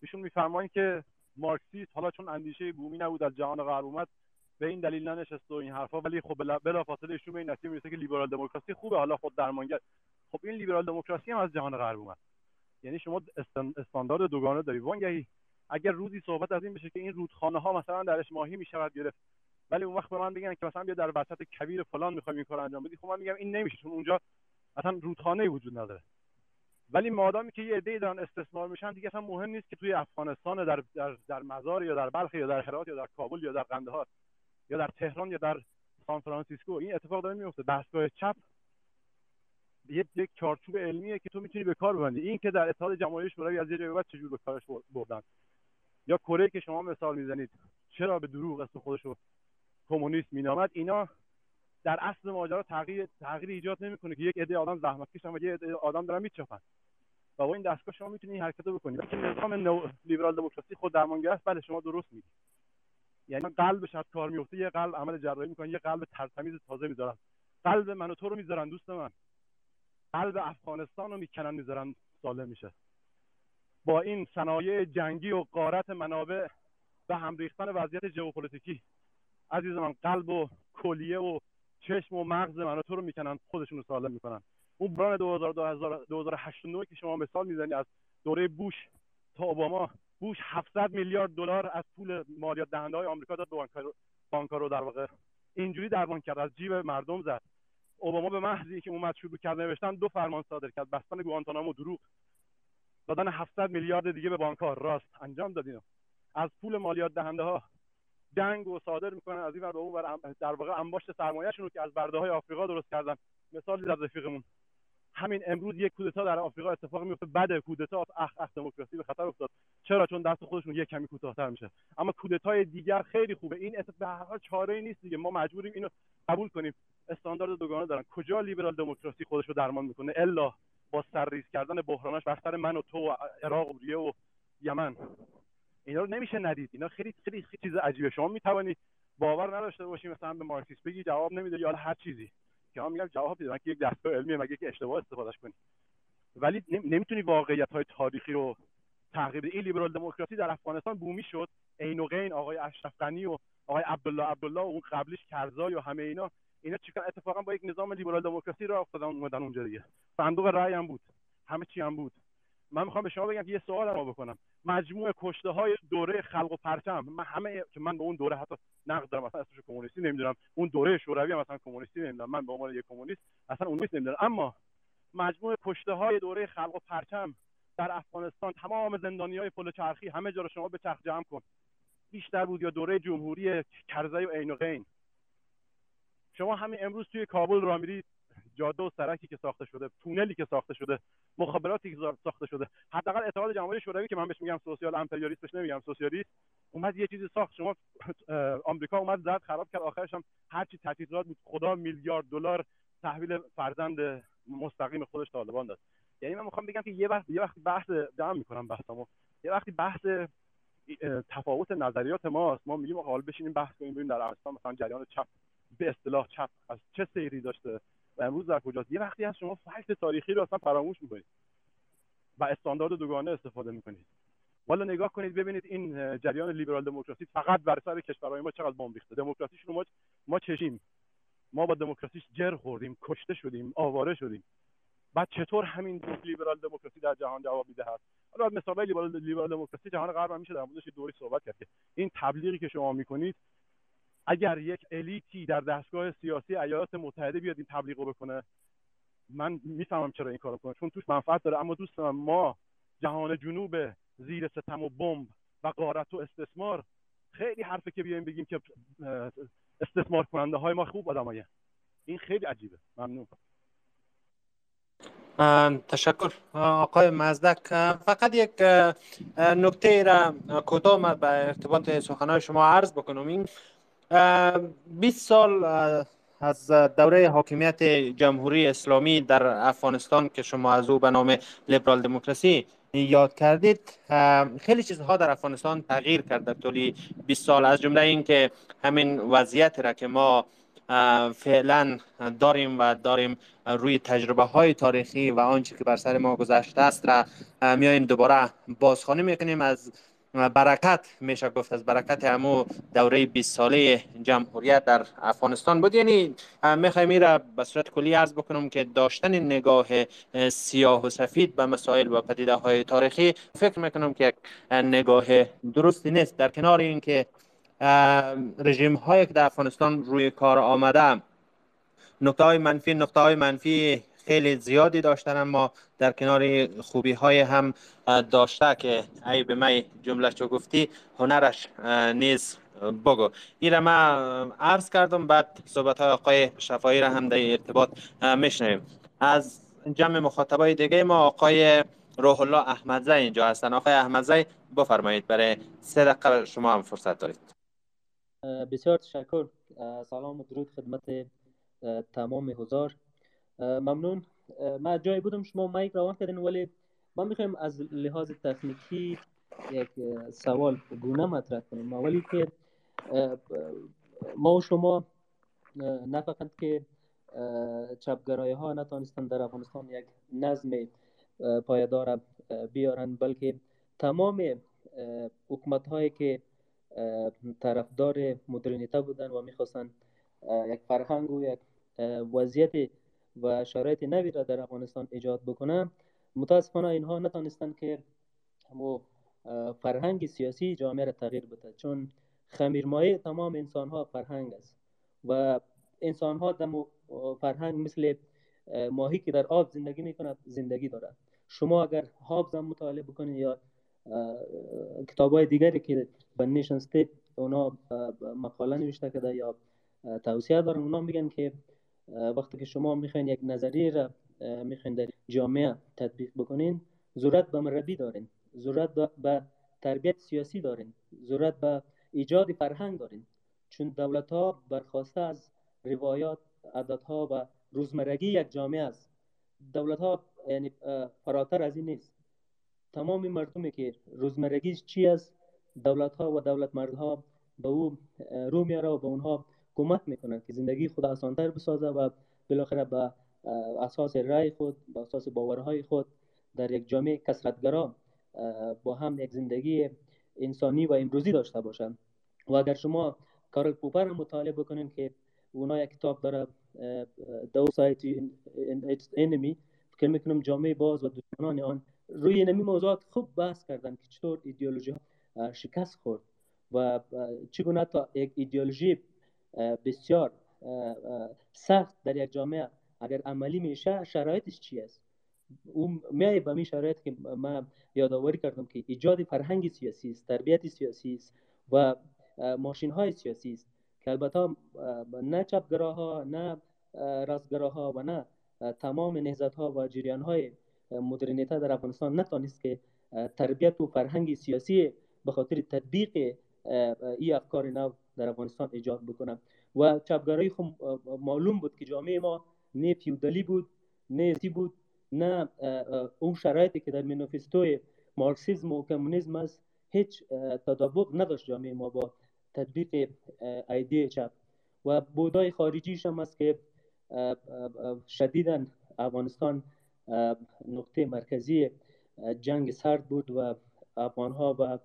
ایشون میفرمایند که مارکسیست حالا چون اندیشه بومی نبود از جهان غرب اومد. به این دلیل ننشست و این حرفا. ولی خب بلا فاصله ایشون به این نتیجه می‌رسه که لیبرال دموکراسی خوبه. حالا خود درمانگر خب این لیبرال دموکراسی هم از جهان غرب اومد. یعنی شما استاندارد دوگانه داری. وانگهی اگر روزی صحبت از این بشه که این رودخانه ها مثلا درش ماهی می‌شود گرفت ولی اون وقت به من بگن که مثلا بیا در وسط کویر فلان می‌خوایم این کار انجام بدی خب من میگم این نمیشه. چون اونجا اصلا رودخانه وجود نداره. ولی مادامی که یه عده‌ای دارن استثمار میشن دیگه اصلا مهم نیست که توی افغانستان در در در مزار یا در بلخ یا در هرات یا در کابل یا در قندهار یا در تهران یا در سان فرانسیسکو این اتفاق داره میفته دستگاه چپ یک یک چارچوب علمیه که تو می‌تونی به کار ببندی. این که در اتحاد جماهیر شوروی از یه جایی بعد چجور به کارش بردن. یا کره که شما مثال می‌زنید چرا به دروغ اسم خودش رو کمونیست مینامد؟ اینا در اصل ماجرا تغییر تغییر ایجاد نمی‌کنه که یک عده آدم زحمت کشن و یه عده آدم دارن میچپن. و با این دستگاه شما می‌تونید این حرکت رو بکنید نظام نو... لیبرال دموکراسی خود درمانگر است. بله شما درست میگید یعنی قلبش از کار میفته یه قلب عمل جراحی می‌کنن یه قلب ترتمیز تازه می‌ذارن. قلب من و تو رو می‌ذارن دوست من. قلب افغانستان رو می‌کنن می‌ذارن سالم میشه. با این صنایع جنگی و قارت منابع به هم ریختن وضعیت ژئوپلیتیکی. عزیز من قلب و کلیه و چشم و مغز من تو رو می‌کنن خودشون رو سالم می‌کنن. اون بران 2008 که شما مثال می‌زنی از دوره بوش تا اوباما بوش 700 میلیارد دلار از پول مالیات دهنده های آمریکا داد به بانکا رو در واقع. اینجوری دربان کرد از جیب مردم زد. اوباما به محضی که اومد شروع کرد نوشتن دو فرمان صادر کرد. بستن گوانتانامو دروغ. دادن 700 میلیارد دیگه به بانک‌ها. راست. انجام دادین از پول مالیات دهنده ها دنگ و صادر می‌کنن از این ور به اون ور. در واقع انباشت سرمایه‌شون رو که از برده های آفریقا درست کردن. مثالی در رفیقمون. همین امروز یک کودتا در آفریقا اتفاق میفته بعد کودتا اخ اخ دموکراسی به خطر افتاد. چرا؟ چون دست خودشون یک کمی کوتاه‌تر میشه. اما کودتای دیگر خیلی خوبه. این به هر حال چاره ای نیست دیگه. ما مجبوریم اینو قبول کنیم. استاندارد دوگانه دارن. کجا لیبرال دموکراسی خودش رو درمان می‌کنه؟ الا با سرریز کردن بحرانش بر سر من و تو و عراق و و یمن. اینا رو نمیشه ندید. اینا خیلی خیلی, خیلی چیز عجیبه. شما می‌توانید باور نداشته باشی. مثلا به مارکسیست بگی جواب نمیده. یا هر چیزی. که من میگم جواب من که یک دستگاه علمیه مگه که اشتباه استفادهش کنی ولی نمی‌تونی واقعیت های تاریخی رو تغییر این لیبرال دموکراسی در افغانستان بومی شد. عین و غین آقای اشرف غنی و آقای عبدالله عبدالله و اون قبلش کرزای و همه اینا اینا چیکار اتفاقا با یک نظام لیبرال دموکراسی را افتادن اومدن اونجا دیگه. صندوق رأی هم بود. همه چی هم بود. من می‌خوام به شما بگم که یه سوال ما بکنم. مجموع کشته های دوره خلق و پرچم. من همه که من به اون دوره حتی نقد دارم. مثلا اسمش کمونیستی نمی‌دونم. اون دوره شوروی هم مثلا کمونیستی نمی‌دونم. من به عنوان یک کمونیست اصلا اون نیست نمی‌دونم. اما مجموع کشته های دوره خلق و پرچم در افغانستان تمام زندانی های پل چرخی همه جا رو شما به چرخ جمع کن. بیشتر بود یا دوره جمهوری کرزی و عین و شما همین امروز توی کابل را میرید. جاده و سرکی که ساخته شده تونلی که ساخته شده مخابراتی که ساخته شده. حداقل اتحاد جماهیر شوروی که من بهش میگم سوسیال امپریالیست بهش نمیگم سوسیالیست اومد یه چیزی ساخت. شما آمریکا اومد زد خراب کرد. آخرش هم هر چی تجهیزات بود خدا میلیارد دلار تحویل فرزند مستقیم خودش طالبان داد. یعنی من می‌خوام بگم که یه وقت یه وقتی بحث جمع می‌کنم بحثمو. یه وقتی بحث تفاوت نظریات ماست. ما میگیم آقا بشینیم بحث کنیم ببینیم در افغانستان مثلا جریان چپ به اصطلاح چپ از چه سیری داشته؟ و امروز در کجاست؟ یه وقتی از شما فکت تاریخی رو اصلا فراموش می‌کنید. و استاندارد دوگانه استفاده می‌کنید. والا نگاه کنید ببینید این جریان لیبرال دموکراسی فقط بر سر کشورهای ما چقدر بمب ریخته. دموکراسیش رو ما ما چشیم. ما با دموکراسیش جر خوردیم کشته شدیم آواره شدیم. بعد چطور همین لیبرال دموکراسی در جهان جواب میده هست؟ حالا مثال لیبرال لیبرال دموکراسی جهان غرب هم میشه در موردش دوری صحبت کرد این تبلیغی که شما می‌کنید اگر یک الیتی در دستگاه سیاسی ایالات متحده بیاد این تبلیغ رو بکنه من می‌فهمم چرا این کارو کنه چون توش منفعت داره. اما دوست ما جهان جنوب زیر ستم و بمب و غارت و استثمار خیلی حرفه که بیایم بگیم که استثمار کننده های ما خوب آدمایه این خیلی عجیبه. ممنون. تشکر. آقای مزدک فقط یک نکته را کوتاه به ارتباط سخنهای شما عرض بکنم. این 20 سال از دوره حاکمیت جمهوری اسلامی در افغانستان که شما از او به نام لیبرال دموکراسی یاد کردید. خیلی چیزها در افغانستان تغییر کرد در طول 20 سال. از جمله اینکه همین وضعیت را که ما فعلا داریم و داریم روی تجربه های تاریخی و آنچه که بر سر ما گذشته است را میاییم دوباره بازخوانی می‌کنیم. از برکت میشه گفت از برکت همو دوره 20 ساله جمهوریت در افغانستان بود. یعنی می‌خوایم را به صورت کلی عرض بکنم که داشتن نگاه سیاه و سفید به مسائل و پدیده های تاریخی فکر می‌کنم که یک نگاه درستی نیست. در کنار اینکه رژیم هایی که در افغانستان روی کار آمده نقطه های منفی نقطه های منفی خیلی زیادی داشتن اما در کنار خوبی های هم داشته که ای به می جمله چو گفتی هنرش نیز بگو. این ما عرض کردم بعد صحبت های آقای شفایی را هم در ارتباط میشنویم. از جمع مخاطبای دیگه ما آقای روح الله احمدزی اینجا هستن. آقای احمدزی بفرمایید برای سه دقیقه شما هم فرصت دارید. بسیار تشکر. سلام و درود خدمت تمام حضار ممنون. من جایی بودم شما مایک روان کردین ولی ما می‌خوایم از لحاظ تکنیکی یک سوال گونه مطرح کنیم. اولی که ما و شما نه فقط که چپگرای ها نتانستن در افغانستان یک نظم پایدار بیارن بلکه تمام حکومت هایی که طرفدار مدرنیته بودن و می‌خواستن یک فرهنگ و یک وضعیت و شرایط نوی را در افغانستان ایجاد بکنه متاسفانه اینها نتانستند که همو فرهنگ سیاسی جامعه را تغییر بده چون خمیرمایه تمام انسان ها فرهنگ است و انسان ها در فرهنگ مثل ماهی که در آب زندگی می‌کند زندگی دارد. شما اگر هابز هم مطالعه بکنید یا کتاب های دیگری که به نیشن ستیت اونا مقاله نوشته کده یا توصیه دارن اونا میگن که وقتی که شما می‌خواین یک نظریه را می‌خواین در جامعه تطبیق بکنین ضرورت به مربی دارین ضرورت به تربیت سیاسی دارین ضرورت به ایجاد فرهنگ دارین. چون دولت ها برخواسته از روایات عادت ها و روزمرگی یک جامعه است. دولت ها یعنی فراتر از این نیست. تمام مردمی که روزمرگیش چی است؟ دولت ها و دولت مردها به او رو میاره و به اونها کمک می‌کنن که زندگی خود آسانتر بسازه و بالاخره به اساس رای خود به اساس باورهای خود در یک جامعه کسرتگرا با هم یک زندگی انسانی و امروزی داشته باشند و اگر شما کارل پوپر مطالعه بکنین که اونا یک کتاب داره دو سایتی انمی فکر می‌کنم جامعه باز و دشمنان آن روی نمی موضوعات خوب بحث کردن که چطور ایدئولوژی شکست خورد و چگونه تا یک ایدئولوژی بسیار سخت در یک جامعه اگر عملی میشه شرایطش چی است؟ اون میای به می شرایط که ما یادآوری کردم که ایجاد فرهنگ سیاسی است تربیت سیاسی است و ماشین های سیاسی است که البته نه چپگراها نه راستگراها و نه تمام نهزت ها و جریان های مدرنیته در افغانستان نتانست که تربیت و فرهنگ سیاسی به خاطر تطبیق این افکار نو در افغانستان ایجاد بکنم. و چپگرایی خب معلوم بود که جامعه ما نه فیودالی بود نه بود نه اون شرایطی که در منوفستوی مارکسیزم و کمونیسم است هیچ تطابق نداشت جامعه ما با تطبیق ایده چپ. و بودای خارجیش هم است که شدیدا افغانستان نقطه مرکزی جنگ سرد بود و افغان ها و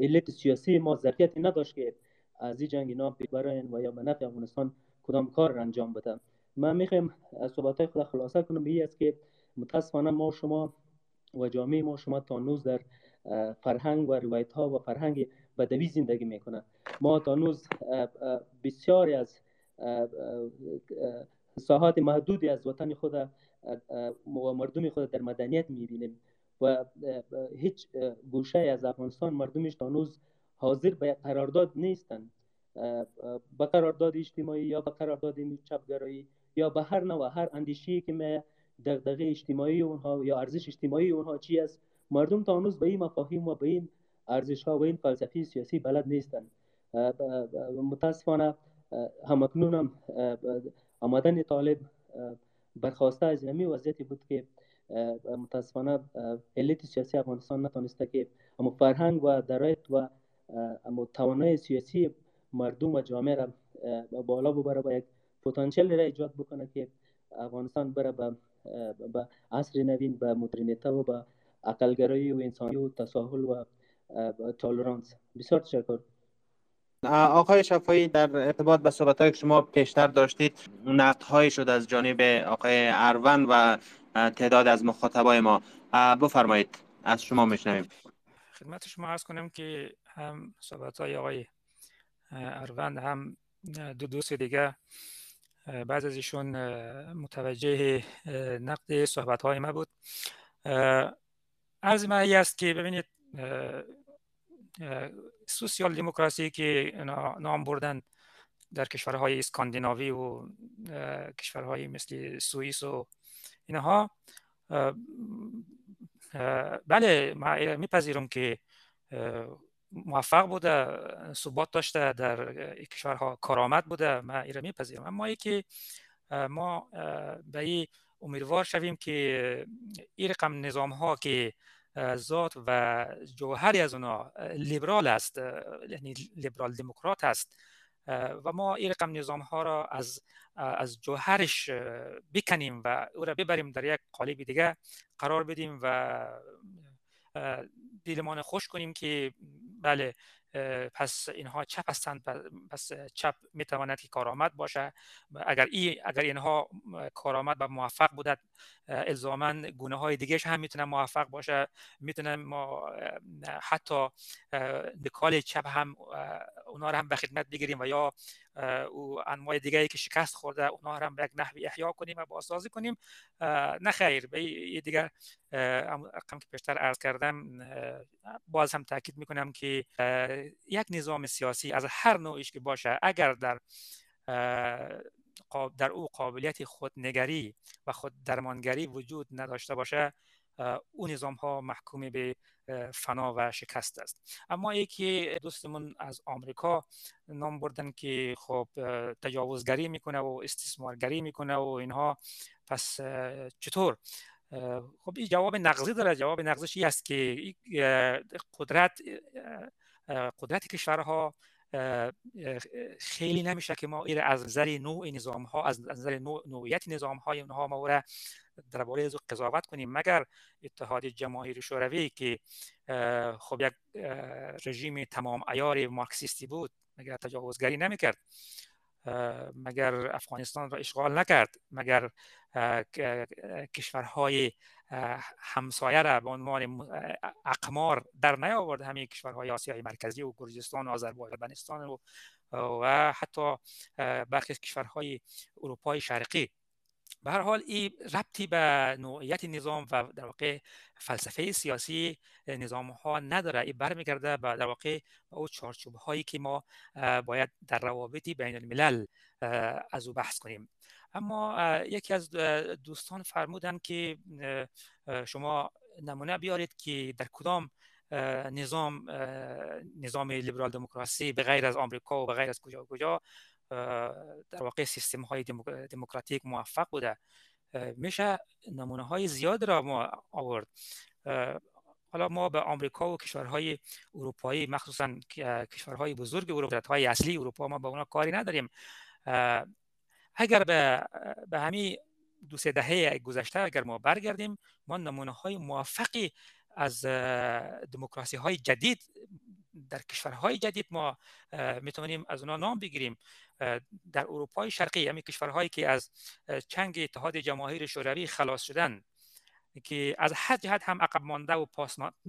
علت سیاسی ما ظرفیت نداشت که از این جنگ نام ببرن و یا منفع افغانستان کدام کار را انجام بدن من می‌خوایم صحبت های خود خلاصه کنم. به است که متاسفانه ما شما و جامعه ما شما تا نوز در فرهنگ و روایت ها و فرهنگ بدوی زندگی می‌کنه. ما تا نوز بسیاری از ساحات محدودی از وطن خود و مردم خود در مدنیت می‌بینیم. و هیچ گوشه از افغانستان مردمش تا نوز حاضر به قرارداد نیستند به قرارداد اجتماعی یا به قرارداد چپگرایی یا به هر نوع هر اندیشی که ما دغدغه اجتماعی اونها یا ارزش اجتماعی اونها چی است مردم تا هنوز به این مفاهیم و به این ارزش ها و این فلسفی سیاسی بلد نیستند متاسفانه همکنون هم آمدن طالب برخواسته از همین وضعیتی بود که متاسفانه علت سیاسی افغانستان نتونسته که اما فرهنگ و درایت و اما توانای سیاسی مردم و جامعه را بالا ببره و یک پتانسیل را ایجاد بکنه که افغانستان بره به به عصر نوین به مدرنیته و به عقلگرایی و انسانی و تساهل و تولرانس بسیار تشکر. آقای شفایی در ارتباط به صحبت که شما پیشتر داشتید نقد های شد از جانب آقای اروند و تعداد از مخاطبای ما. بفرمایید از شما میشنویم. خدمت شما عرض کنم که هم صحبت های آقای اروند هم دو دوست دیگه بعض از ایشون متوجه نقد صحبت های ما بود. عرض من است که ببینید سوسیال دموکراسی که نام بردن در کشورهای اسکاندیناوی و کشورهای مثل سوئیس و اینها بله میپذیرم که موفق بوده ثبات داشته در کشورها کارآمد بوده ما ایره میپذیرم. اما ای که ما به این امیدوار شویم که این رقم نظام ها که ذات و جوهری از اونا لیبرال است یعنی لیبرال دموکرات است و ما این رقم نظام ها را از از جوهرش بکنیم و او را ببریم در یک قالب دیگه قرار بدیم و دیلمان خوش کنیم که بله پس اینها چپ هستند؟ پس چپ می‌تواند که کارآمد باشه. اگر ای اگر اینها کارآمد و موفق بودد الزاما گونه های دیگه هم می‌تونه موفق باشه. می‌تونه ما حتی نکال چپ هم اونا رو هم به خدمت بگیریم و یا او انواع دیگه که شکست خورده اونا هم به یک نحوی احیا کنیم و بازسازی کنیم. نه خیر. به دیگر رقم که پیشتر عرض کردم باز هم تاکید می‌کنم که یک نظام سیاسی از هر نوعیش که باشه اگر در در او قابلیت خودنگری و خود درمانگری وجود نداشته باشه او نظام ها محکوم به فنا و شکست است. اما یکی دوستمون از آمریکا نام بردن که خب تجاوزگری می‌کنه و استثمارگری می‌کنه و اینها. پس چطور؟ خب این جواب نقضی داره. جواب نقضش است که قدرت قدرت کشورها خیلی نمیشه که ما ایره از نظر نوع نظام ها از نظر نوعیت نظام های اونها ما درباره از قضاوت کنیم. مگر اتحاد جماهیر شوروی که خب یک رژیم تمام ایار مارکسیستی بود مگر تجاوزگری نمی‌کرد؟ مگر افغانستان را اشغال نکرد؟ مگر کشورهای همسایه را به عنوان اقمار در نیاورد؟ همه کشورهای آسیای مرکزی و گرجستان و آذربایجان و و حتی برخی کشورهای اروپای شرقی. به هر حال این ربطی به نوعیت نظام و در واقع فلسفه سیاسی نظام ها نداره. این برمیگرده به در واقع به او چارچوب هایی که ما باید در روابط بین الملل از او بحث کنیم. اما یکی از دوستان فرمودن که شما نمونه بیارید که در کدام نظام نظام لیبرال دموکراسی به غیر از آمریکا و به غیر از کجا کجا در واقع سیستم های دموکراتیک موفق بوده. میشه نمونه های زیاد را ما آورد. حالا ما به آمریکا و کشورهای اروپایی مخصوصا کشورهای بزرگ اروپا های اصلی اروپا ما با اونا کاری نداریم. اگر به, به همین دو سه دهه گذشته اگر ما برگردیم ما نمونه های موفقی از دموکراسی های جدید در کشورهای جدید ما می‌تونیم از اونا نام بگیریم. در اروپای شرقی همین یعنی کشورهایی که از چنگ اتحاد جماهیر شوروی خلاص شدن که از هر جهت هم عقب مانده و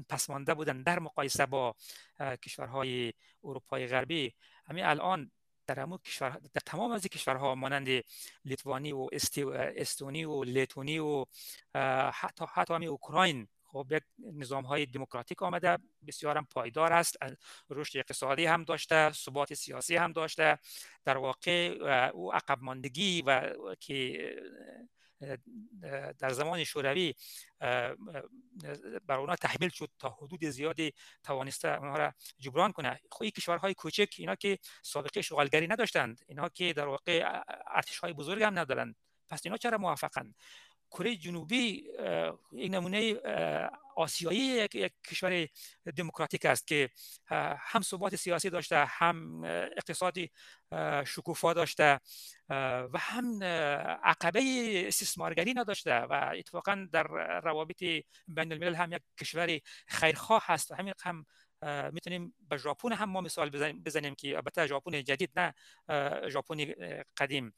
پس مانده بودن در مقایسه با کشورهای اروپای غربی همین الان در کشور در تمام از کشورها مانند لیتوانی و استونی و لیتونی و حتی حتی همین اوکراین خب یک نظام های دموکراتیک آمده بسیار هم پایدار است. رشد اقتصادی هم داشته ثبات سیاسی هم داشته. در واقع او عقب ماندگی و که در زمان شوروی بر اونا تحمیل شد تا حدود زیادی توانسته اونها را جبران کنه. خوی کشورهای کوچک اینا که سابقه شغالگری نداشتند اینا که در واقع ارتش های بزرگ هم ندارند. پس اینا چرا موفقند؟ کره جنوبی یک نمونه آسیایی یک کشور دموکراتیک است که هم ثبات سیاسی داشته هم اقتصادی شکوفا داشته و هم عقبه استثمارگری نداشته و اتفاقا در روابط بین الملل هم یک کشور خیرخواه هست و همین هم می‌تونیم به ژاپن هم ما مثال بزنیم که البته ژاپن جدید نه ژاپن قدیم.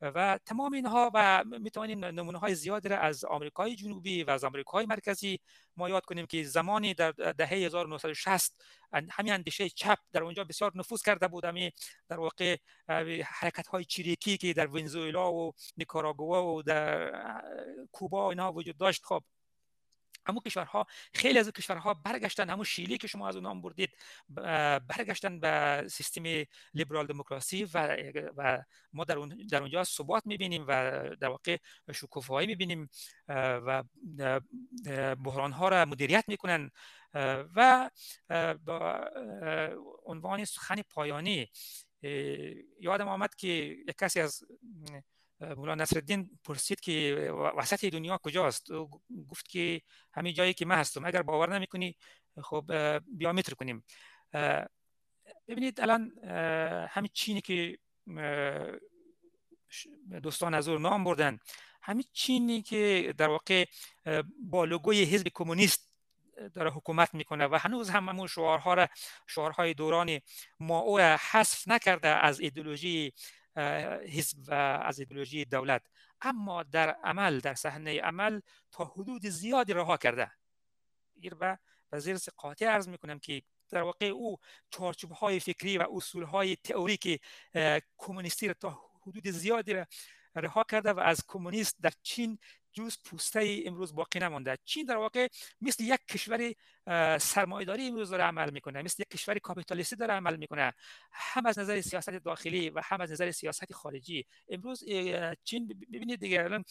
و تمام اینها و می‌توانیم نمونه های زیادی را از آمریکای جنوبی و از آمریکای مرکزی ما یاد کنیم که زمانی در دهه 1960 همین اندیشه چپ در اونجا بسیار نفوذ کرده بود. همین در واقع حرکت های چریکی که در ونزوئلا و نیکاراگوا و در کوبا اینا وجود داشت. خب همون کشورها خیلی از کشورها برگشتن همون شیلی که شما از اونام بردید برگشتن به سیستم لیبرال دموکراسی و, و ما در, اون در اونجا ثبات می‌بینیم و در واقع شکوفایی می‌بینیم و بحران ها را مدیریت می‌کنن و با عنوان سخن پایانی یادم آمد که یک کسی از مولانا نصرالدین پرسید که وسط دنیا کجاست؟ و گفت که همین جایی که من هستم. اگر باور نمی‌کنی خب بیا متر کنیم. ببینید الان همین چینی که دوستان از نام بردن همین چینی که در واقع با لوگوی حزب کمونیست داره حکومت می‌کنه و هنوز هم همون شعارها را شعارهای دوران او حذف نکرده از ایدولوژی حزب از ایدولوژی دولت. اما در عمل در صحنه عمل تا حدود زیادی رها کرده. ایر به وزیر قاطع عرض می‌کنم که در واقع او چارچوب های فکری و اصول های تئوریک کمونیستی را تا حدود زیادی رها کرده و از کمونیست در چین جز پوسته امروز باقی نمانده. چین در واقع مثل یک کشور سرمایداری امروز داره عمل می‌کنه مثل یک کشور کاپیتالیستی داره عمل می‌کنه. هم از نظر سیاست داخلی و هم از نظر سیاست خارجی. امروز چین ببینید دیگه الان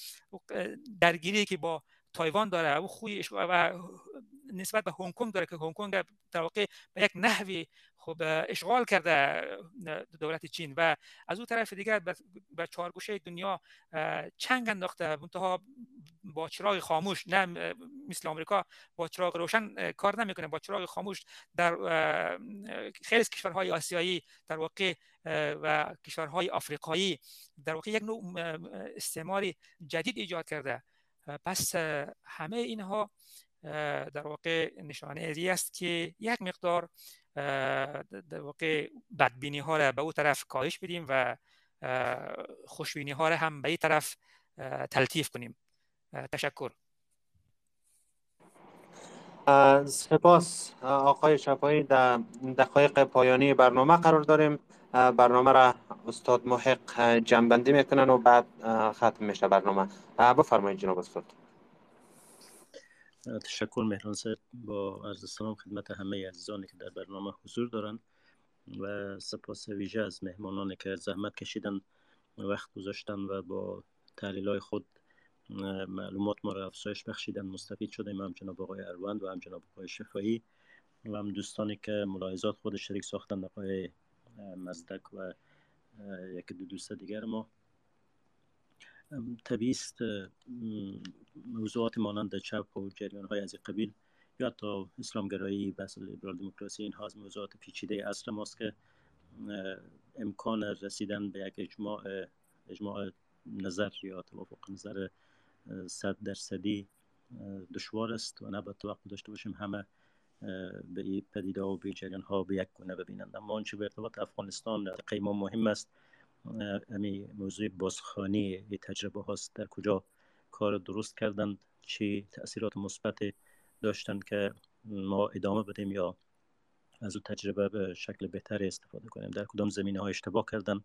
درگیری که با تایوان داره او خوی و نسبت به هنگ کنگ داره که هنگ کنگ در واقع به یک نحوی خب اشغال کرده دولت چین و از او طرف دیگر به چهارگوشه دنیا چنگ انداخته منتها با چراغ خاموش نه مثل آمریکا با چراغ روشن کار نمی‌کنه با چراغ خاموش در خیلی از کشورهای آسیایی در واقع و کشورهای آفریقایی در واقع یک نوع استعمار جدید ایجاد کرده. پس همه اینها در واقع نشانه ازی است که یک مقدار در واقع بدبینی ها را به او طرف کاهش بدیم و خوشبینی ها را هم به این طرف تلطیف کنیم. تشکر. سپاس آقای شفایی در دقایق پایانی برنامه قرار داریم. برنامه را استاد محق جنبندی می‌کنن و بعد ختم میشه برنامه. بفرمایید جناب استاد. تشکر مهران صاحب با عرض سلام خدمت همه عزیزانی که در برنامه حضور دارند و سپاس ویژه از مهمانانی که زحمت کشیدن وقت گذاشتن و با تحلیل های خود معلومات ما را افزایش بخشیدن مستفید شدیم. هم جناب آقای اروند و هم جناب آقای شفایی و هم دوستانی که ملاحظات خود شریک ساختن آقای مزدک و یک دو دوست دیگر ما طبیعی است موضوعات مانند چپ و جریان های از قبیل. یا تا اسلامگرایی بحث لیبرال دموکراسی اینها از موضوعات پیچیده اصل ماست که امکان رسیدن به یک اجماع اجماع نظر یا توافق نظر صد درصدی دشوار است و نباید توقع داشته باشیم همه به این پدیده و به جریان ها به یک گونه ببینند. اما آنچه به ارتباط افغانستان قیمه مهم است امی موضوع بازخانی تجربه هاست. در کجا کار درست کردند؟ چی تاثیرات مثبت داشتن که ما ادامه بدیم یا از او تجربه به شکل بهتری استفاده کنیم؟ در کدام زمینه ها اشتباه کردن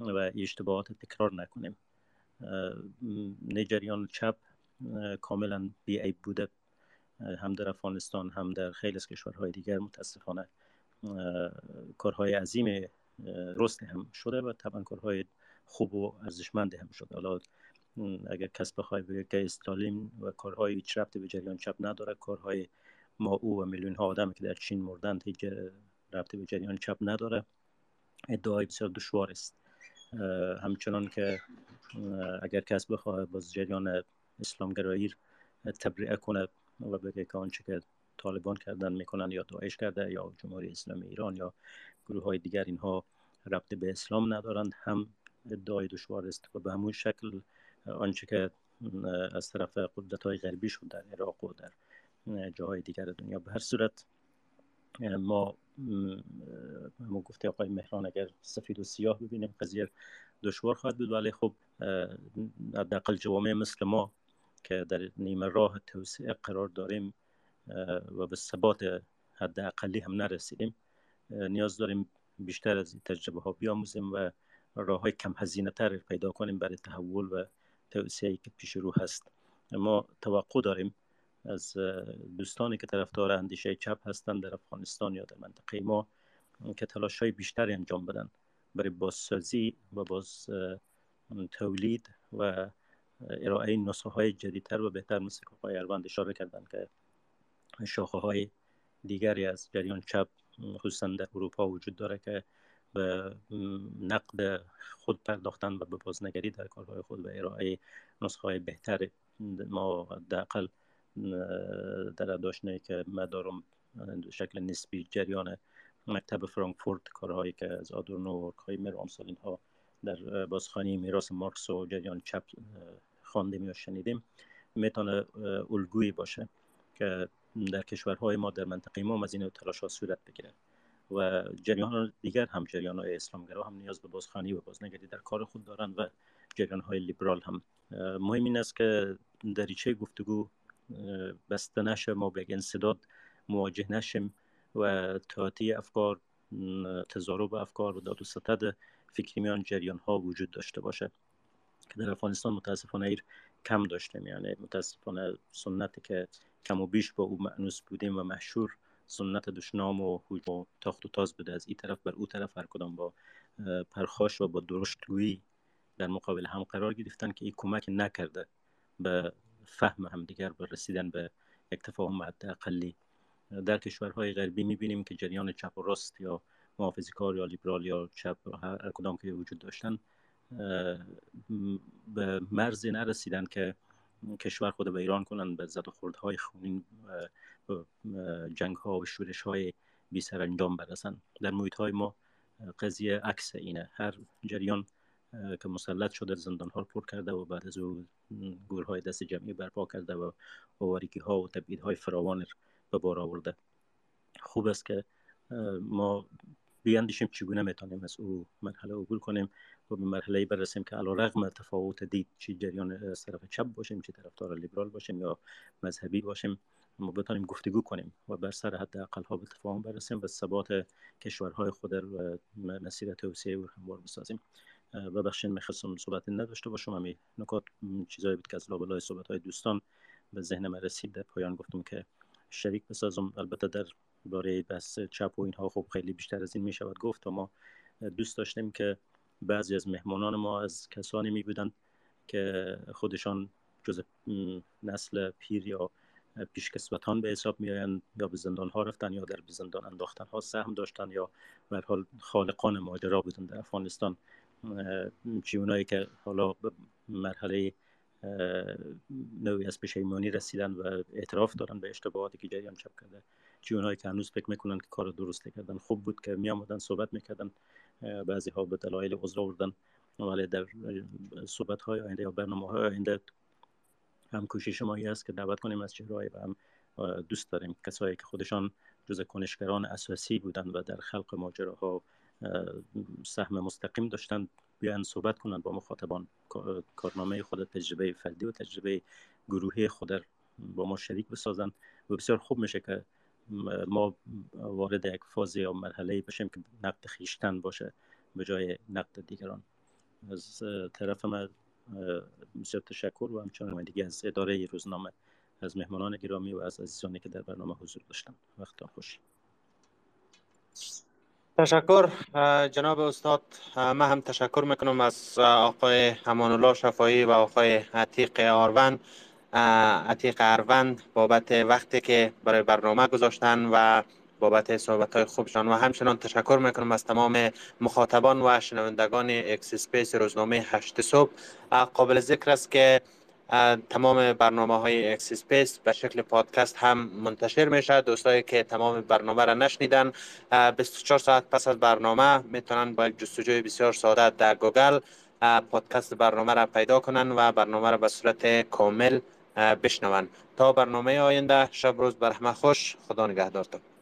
و اشتباهات تکرار نکنیم؟ نجریان چپ کاملا بی بوده. هم در افغانستان هم در خیلی از کشورهای دیگر متاسفانه کارهای عظیم رست هم شده و طبعا کارهای خوب و ارزشمند هم شده. حالا اگر کس بخوای بگه که استالین و کارهای هیچ ربطی به جریان چپ نداره کارهای ما او و میلیون ها آدم که در چین مردند هیچ ربطی به جریان چپ نداره. ادعای بسیار دشوار است. همچنان که اگر کس بخواه باز جریان اسلامگرایی تبریعه کنه و بگه که آنچه که طالبان کردن می‌کنن یا داعش کرده یا جمهوری اسلامی ایران یا گروه های دیگر اینها ربط به اسلام ندارند هم ادعای دشوار است و به همون شکل آنچه که از طرف قدرت های غربی شد در عراق و در جاهای دیگر دنیا. به هر صورت ما ما گفته آقای مهران اگر سفید و سیاه ببینیم قضیه دشوار خواهد بود. ولی خب حداقل جوامع مثل ما که در نیمه راه توسعه قرار داریم و به ثبات حداقلی هم نرسیدیم نیاز داریم بیشتر از این تجربه ها بیاموزیم و راه های کم هزینه تر پیدا کنیم برای تحول و توسعه که پیش رو هست. ما توقع داریم از دوستانی که طرفدار اندیشه چپ هستند در افغانستان یا در منطقه ما که تلاش های بیشتری انجام بدن برای بازسازی و باز تولید و ارائه نسخه های جدیدتر و بهتر مثل که آقای اروند اشاره کردن که شاخه های دیگری از جریان چپ خصوصا در اروپا وجود داره که به نقد خود پرداختن و به بازنگری در کارهای خود و ارائه نسخه های بهتر ما حداقل در داشته که ما دارم شکل نسبی جریان مکتب فرانکفورت کارهایی که از آدورنو و کایمر و اینها در بازخانی میراث مارکس و جریان چپ خواندیم یا شنیدیم می‌تونه الگویی باشه که در کشورهای ما در منطقه ما از این تلاش ها صورت بگیره. و جریان دیگر هم جریان های اسلامگرا هم نیاز به بازخانی و بازنگری در کار خود دارند و جریان های لیبرال هم. مهم این است که دریچه گفتگو بسته نشه ما به انصداد مواجه نشیم و تاتی افکار تضارب افکار و داد و ستد فکری میان جریان ها وجود داشته باشه. که در افغانستان متاسفانه ایر کم داشتیم. یعنی متاسفانه سنتی که کم و بیش با او معنوس بودیم و مشهور سنت دشنام و و تاخت و تاز بوده. از این طرف بر او طرف هر کدام با پرخاش و با درشتگویی در مقابل هم قرار گرفتن که این کمک نکرده به فهم همدیگر و رسیدن به یک تفاهم اقلی در کشورهای غربی می‌بینیم که جریان چپ و راست یا محافظی کار یا لیبرال یا چپ هر کدام که وجود داشتن به مرزی نرسیدن که کشور خود به ایران کنند به زد و خوردهای خونین جنگ ها و شورش های بی سر انجام برسن. در محیط های ما قضیه عکس اینه. هر جریان که مسلط شده زندان ها پر کرده و بعد از او گورهای دست جمعی برپا کرده و آوارگی ها و تبعید های فراوان به بار آورده. خوب است که ما بیاندیشیم چگونه می‌تونیم از او مرحله عبور کنیم. و به مرحله برسیم که علا رغم تفاوت دید چی جریان از طرف چپ باشیم چی طرفدار لیبرال باشیم یا مذهبی باشیم ما بتانیم گفتگو کنیم و بر سر حد اقل ها به تفاهم برسیم و ثبات کشورهای خود و مسیر توسعه او هموار بسازیم. ببخشید می‌خواستم صحبت نداشته باشم. همین نکات چیزایی بود که از لابلای صحبت های دوستان به ذهن من رسید. در پایان گفتم که شریک بسازم. البته در باره بس چپ و اینها خب خیلی بیشتر از این می شود گفت. و ما دوست داشتیم که بعضی از مهمانان ما از کسانی می بودند که خودشان جز نسل پیر یا پیشکسوتان به حساب میآیند یا به زندان ها رفتن یا در زندان انداختن ها سهم داشتن یا به حال خالقان ماجرا بودن در افغانستان چی که حالا به مرحله نوعی از پشیمانی رسیدن و اعتراف دارن به اشتباهاتی که جریان چپ کرده. چی اونایی که هنوز فکر می‌کنن که کار درست کردن خوب بود که می آمدن صحبت می‌کردن. بعضی ها به دلایل عذر آوردن. ولی در صحبت های آینده یا برنامه های آینده هم کوشش مایی است که دعوت کنیم از چهرهای و هم دوست داریم. کسایی که خودشان جز کنشگران اساسی بودند و در خلق ماجراها سهم مستقیم داشتن بیان صحبت کنند با مخاطبان. کارنامه خود تجربه فردی و تجربه گروهی خود با ما شریک بسازن و بسیار خوب میشه که ما وارد یک فاز یا مرحله بشیم که نقد خیشتن باشه به جای نقد دیگران. از طرف من بسیار تشکر و همچنان دیگه از اداره روزنامه از مهمانان گرامی و از عزیزانی که در برنامه حضور داشتن. وقتان خوش. تشکر جناب استاد. من هم تشکر می‌کنم از آقای امان الله شفایی و آقای عتیق آروند. عتیق اروند بابت وقتی که برای برنامه گذاشتن و بابت صحبت های خوبشان و همچنان تشکر می‌کنم از تمام مخاطبان و شنوندگان X Space روزنامه هشت صبح. قابل ذکر است که تمام برنامه های X Space به شکل پادکست هم منتشر میشه دوستایی که تمام برنامه را نشنیدن 24 ساعت پس از برنامه می‌تونن با جستجوی بسیار ساده در گوگل پادکست برنامه را پیدا کنن و برنامه را به صورت کامل بشنون. تا برنامه آینده شب روز بر خوش. خدا نگهدارتون.